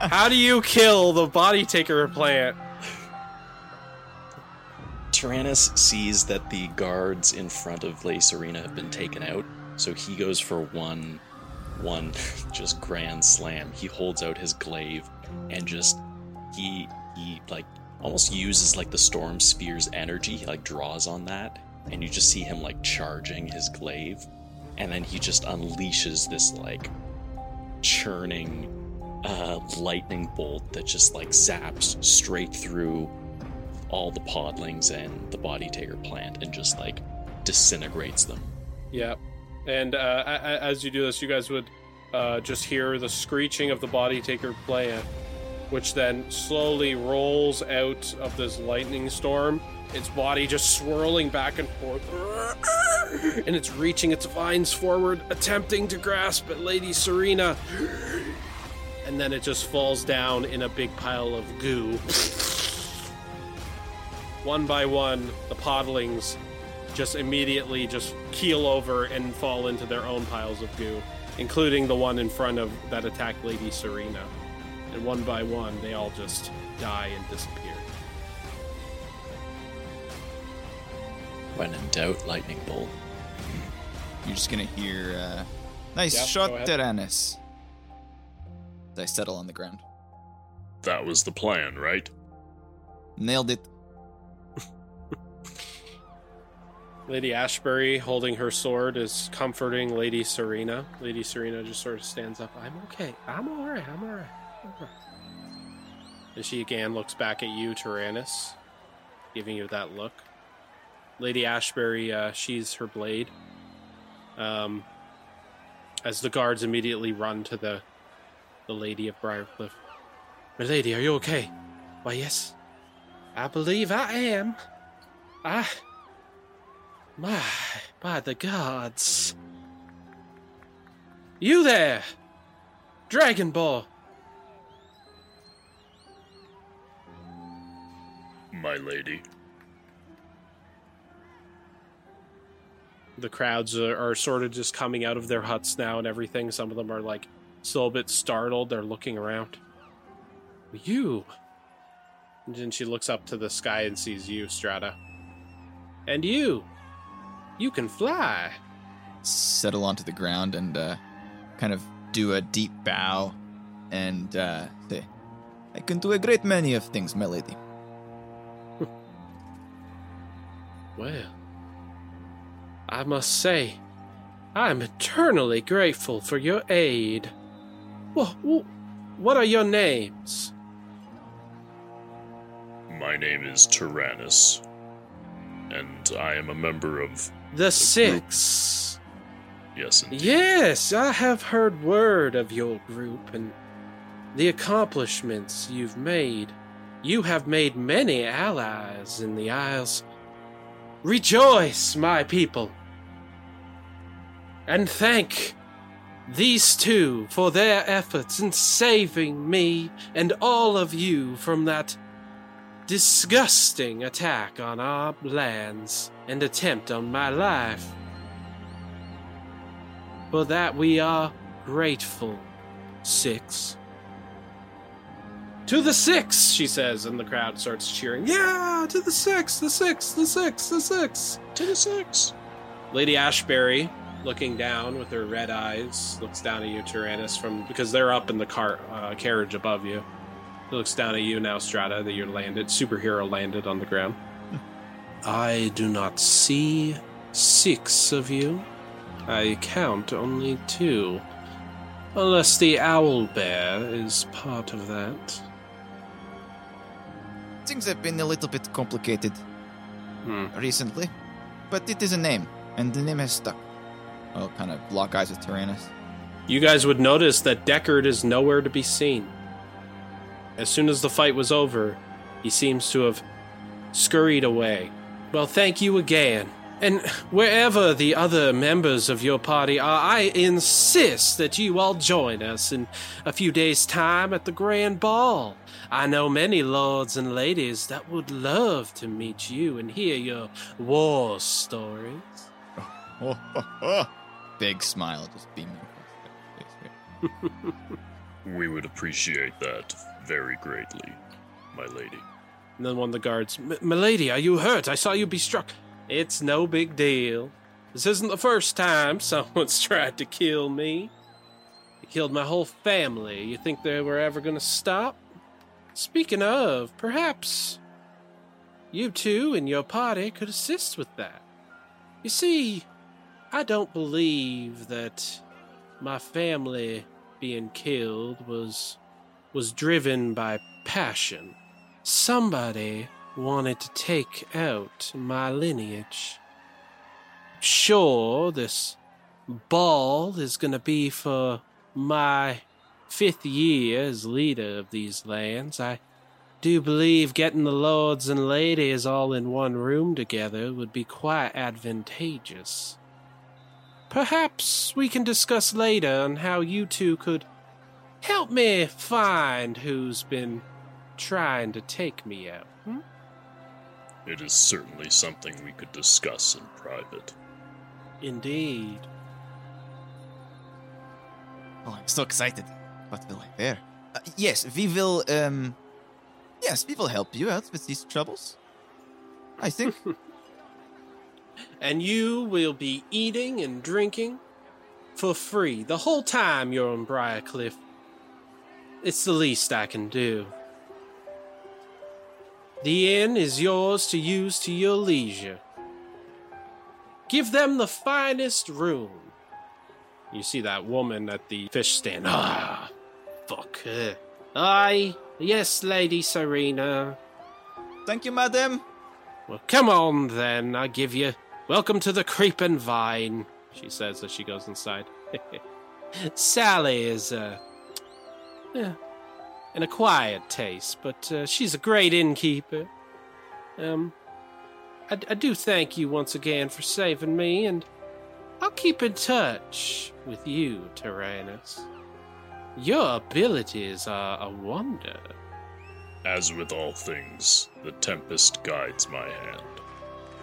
How do you kill the Body Taker plant? Tyranis sees that the guards in front of Serena have been taken out, so he goes for one, one just grand slam. He holds out his glaive and just he he like almost uses like the storm sphere's energy. He like draws on that, and you just see him like charging his glaive, and then he just unleashes this like churning uh, lightning bolt that just like zaps straight through all the podlings and the body taker plant and just like disintegrates them. Yeah. And uh, as you do this, you guys would uh, just hear the screeching of the Body Taker plant, which then slowly rolls out of this lightning storm. Its body just swirling back and forth. And it's reaching its vines forward, attempting to grasp at Lady Serena. And then it just falls down in a big pile of goo. One by one, the podlings just immediately just keel over and fall into their own piles of goo, including the one in front of that attacked Lady Serena. And one by one, they all just die and disappear. When in doubt, lightning bolt. You're just gonna hear, uh, nice Yep, go shot, ahead. Tyranis. As I settle on the ground. That was the plan, right? Nailed it. Lady Ashbury, holding her sword, is comforting Lady Serena. Lady Serena just sort of stands up. I'm okay. I'm all right. I'm all right. I'm all right." And she again looks back at you, Tyranis, giving you that look. Lady Ashbury uh, sheathes her blade. Um, as the guards immediately run to the the Lady of Briarcliff. My lady, are you okay? Why, yes. I believe I am. I. My, by the gods. You there! Dragon Ball! My lady. The crowds are, are sort of just coming out of their huts now and everything. Some of them are like still a bit startled. They're looking around. You! And then she looks up to the sky and sees you, Strata. And you! You can fly! Settle onto the ground and uh, kind of do a deep bow and uh, say, I can do a great many of things, my lady. Well, I must say, I'm eternally grateful for your aid. Wha wha- what are your names? My name is Tyranis, and I am a member of. The Six. Yes, indeed. Yes, I have heard word of your group and the accomplishments you've made. You have made many allies in the Isles. Rejoice, my people, and thank these two for their efforts in saving me and all of you from that disgusting attack on our lands and attempt on my life. For that we are grateful. Six. To the six, she says, and the crowd starts cheering. Yeah, to the six, the six, the six, the six. To the six. Lady Ashbury, looking down with her red eyes, looks down at you, Tyranis, from because they're up in the car uh, carriage above you. She looks down at you now, Strata, that you're landed, superhero landed on the ground. I do not see six of you. I count only two. Unless the owl bear is part of that. Things have been a little bit complicated Hmm. recently, but it is a name, and the name has stuck. I'll kind of lock eyes with Tyranis. You guys would notice that Deckard is nowhere to be seen. As soon as the fight was over, he seems to have scurried away. Well, thank you again. And wherever the other members of your party are, I insist that you all join us in a few days' time at the Grand Ball. I know many lords and ladies that would love to meet you and hear your war stories. Big smile just beaming across his face. We would appreciate that very greatly, my lady. And then one of the guards, "M- Milady, are you hurt? I saw you be struck. It's no big deal. This isn't the first time someone's tried to kill me. They killed my whole family. You think they were ever going to stop? Speaking of, perhaps you two and your party could assist with that. You see, I don't believe that my family being killed was was driven by passion. Somebody wanted to take out my lineage. Sure, this ball is going to be for my fifth year as leader of these lands. I do believe getting the lords and ladies all in one room together would be quite advantageous. Perhaps we can discuss later on how you two could help me find who's been trying to take me out. Hmm? It is certainly something we could discuss in private. Indeed. Oh, I'm so excited. What will I wear? Uh, yes, we will. Um, yes, we will help you out with these troubles. I think. And you will be eating and drinking for free the whole time you're on Briarcliff. It's the least I can do. The inn is yours to use to your leisure. Give them the finest room. You see that woman at the fish stand. Ah, fuck her. Aye, yes, Lady Serena. Thank you, madam. Well, come on then, I give you. Welcome to the Creeping Vine, she says as she goes inside. Sally is, uh, yeah, an acquired taste, but uh, she's a great innkeeper. Um, I, I do thank you once again for saving me, and I'll keep in touch with you, Tyranis. Your abilities are a wonder. As with all things, the tempest guides my hand.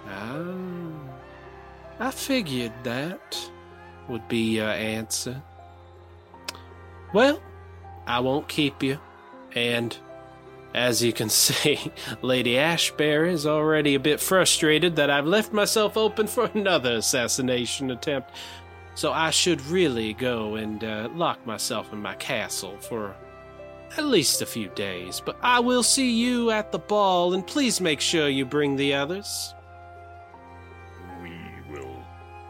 Ah, I figured that would be your answer. Well, I won't keep you, and as you can see, Lady Ashbury is already a bit frustrated that I've left myself open for another assassination attempt. So I should really go and uh, lock myself in my castle for at least a few days. But I will see you at the ball, and please make sure you bring the others.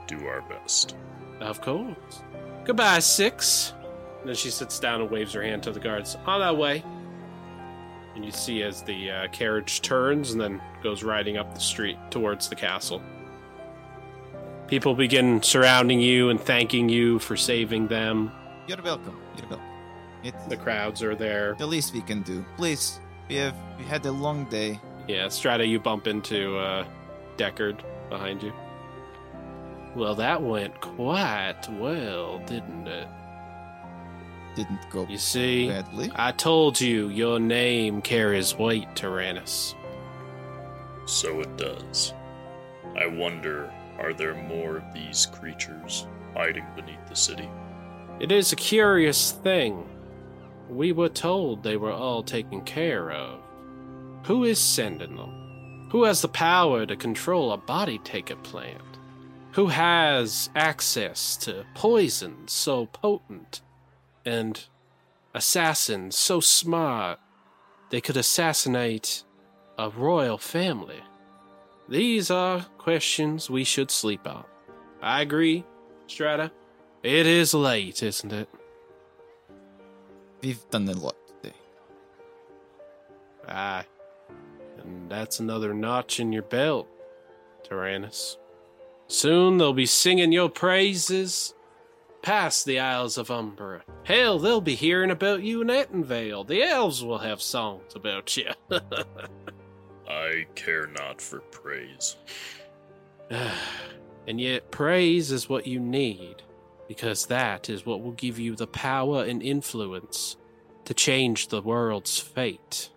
We will do our best. Of course. Goodbye, Six. And then she sits down and waves her hand to the guards. On our way. And you see as the uh, carriage turns and then goes riding up the street towards the castle. People begin surrounding you and thanking you for saving them. You're welcome. You're welcome. It's The crowds are there. the least we can do. Please, we have we had a long day. Yeah, Strata, you bump into uh, Deckard behind you. Well, that went quite well, didn't it? Didn't go You see, badly. I told you your name carries weight, Tyranis. So it does. I wonder, are there more of these creatures hiding beneath the city? It is a curious thing. We were told they were all taken care of. Who is sending them? Who has the power to control a body taker plant? Who has access to poison so potent and assassins so smart they could assassinate a royal family? these are questions we should sleep on. I agree, Strata. It is late, isn't it? We've done a lot today. Aye. And that's another notch in your belt, Tyranis. Soon they'll be singing your praises past the Isles of Umbra. Hell, they'll be hearing about you in Ettenvale. The elves will have songs about you. I care not for praise. and yet, praise is what you need, because that is what will give you the power and influence to change the world's fate.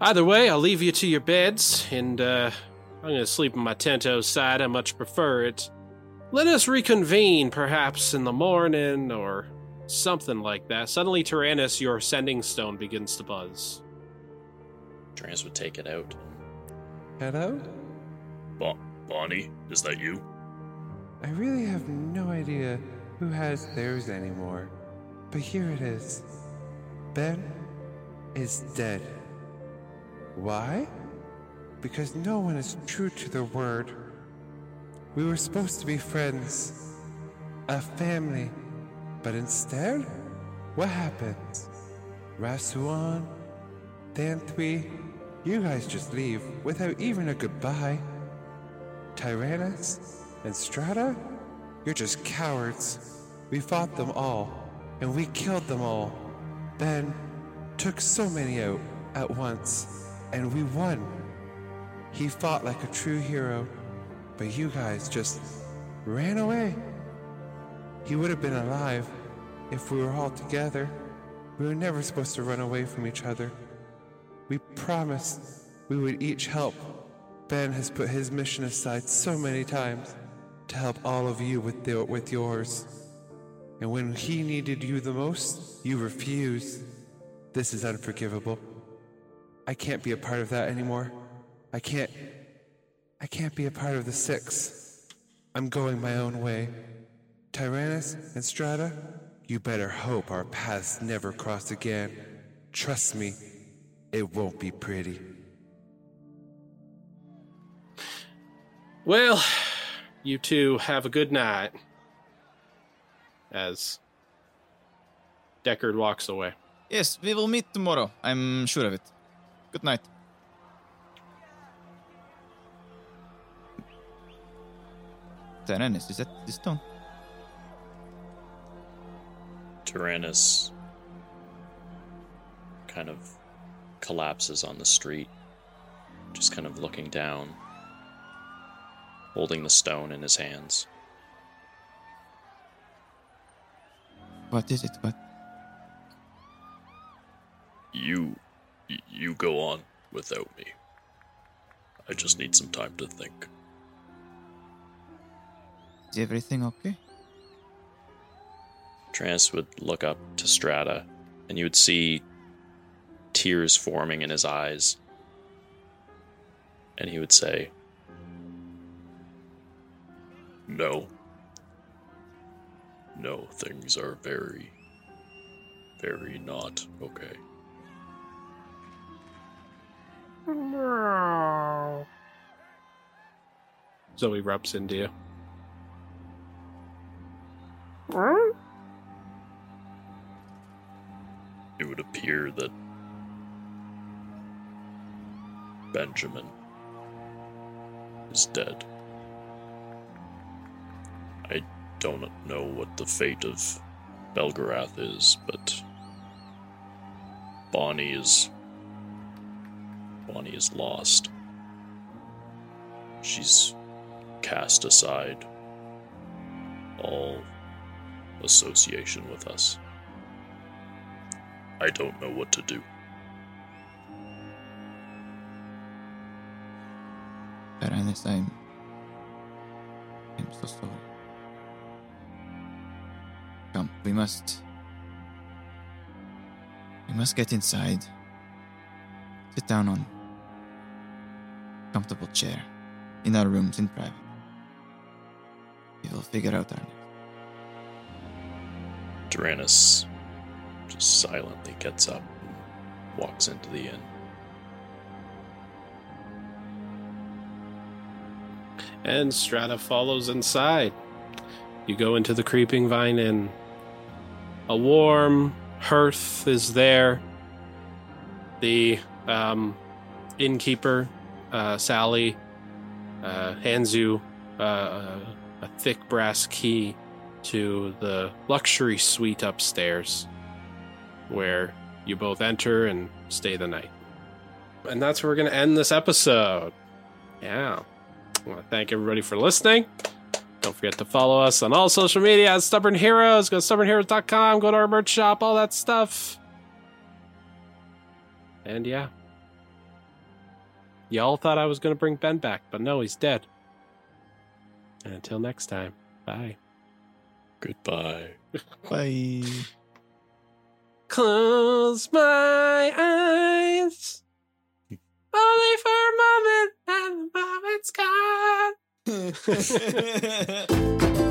Either way, I'll leave you to your beds, and uh, I'm going to sleep in my tent outside. I much prefer it. Let us reconvene, perhaps in the morning or something like that. Suddenly, Tyranis, your sending stone begins to buzz. Tyranis would take it out. Hello? Bon- Bonnie, is that you? I really have no idea who has theirs anymore. But here it is. Ben is dead. Why? Because no one is true to their word. We were supposed to be friends, a family, but instead, what happens? Rasuan, Thanthui, you guys just leave without even a goodbye. Tyranis and Strata, you're just cowards. We fought them all, and we killed them all. Then, took so many out at once, and we won. He fought like a true hero, but you guys just ran away. He would have been alive if we were all together. We were never supposed to run away from each other. We promised we would each help. Ben has put his mission aside so many times to help all of you with, the, with yours. And when he needed you the most, you refused. This is unforgivable. I can't be a part of that anymore. I can't. I can't be a part of the Six. I'm going my own way. Tyranis and Strata, you better hope our paths never cross again. Trust me, it won't be pretty. Well, you two have a good night. As Deckard walks away. Yes, we will meet tomorrow. I'm sure of it. Good night. Tyranis, is that the stone? Tyranis kind of collapses on the street, just kind of looking down, holding the stone in his hands. What is it? What? You. You go on without me. I just need some time to think. Is everything okay? Tyranis would look up to Strata, and you would see tears forming in his eyes. And he would say, No. No, things are very, very not okay. Zoe rubs into you. It would appear that Benjamin is dead. I don't know what the fate of Belgarath is, but Bonnie is Bonnie is lost. She's cast aside all association with us. I don't know what to do. Tyranis, I'm. I'm so sorry. Come, we must. We must get inside. Sit down on comfortable chair in our rooms in private. We will figure out our. Tyranis just silently gets up and walks into the inn. And Strata follows inside. You go into the Creeping Vine Inn. A warm hearth is there. The um, innkeeper, uh, Sally, uh, hands you uh, a thick brass key to the luxury suite upstairs, where you both enter and stay the night. And that's where we're going to end this episode. Yeah. I want to thank everybody for listening. Don't forget to follow us on all social media at Stubborn Heroes. Go to stubbornheroes.com, go to our merch shop, all that stuff. And yeah. Y'all thought I was going to bring Ben back, but no, he's dead. And until next time, bye. Goodbye. Bye. Close my eyes. Only for a moment, and the moment's gone.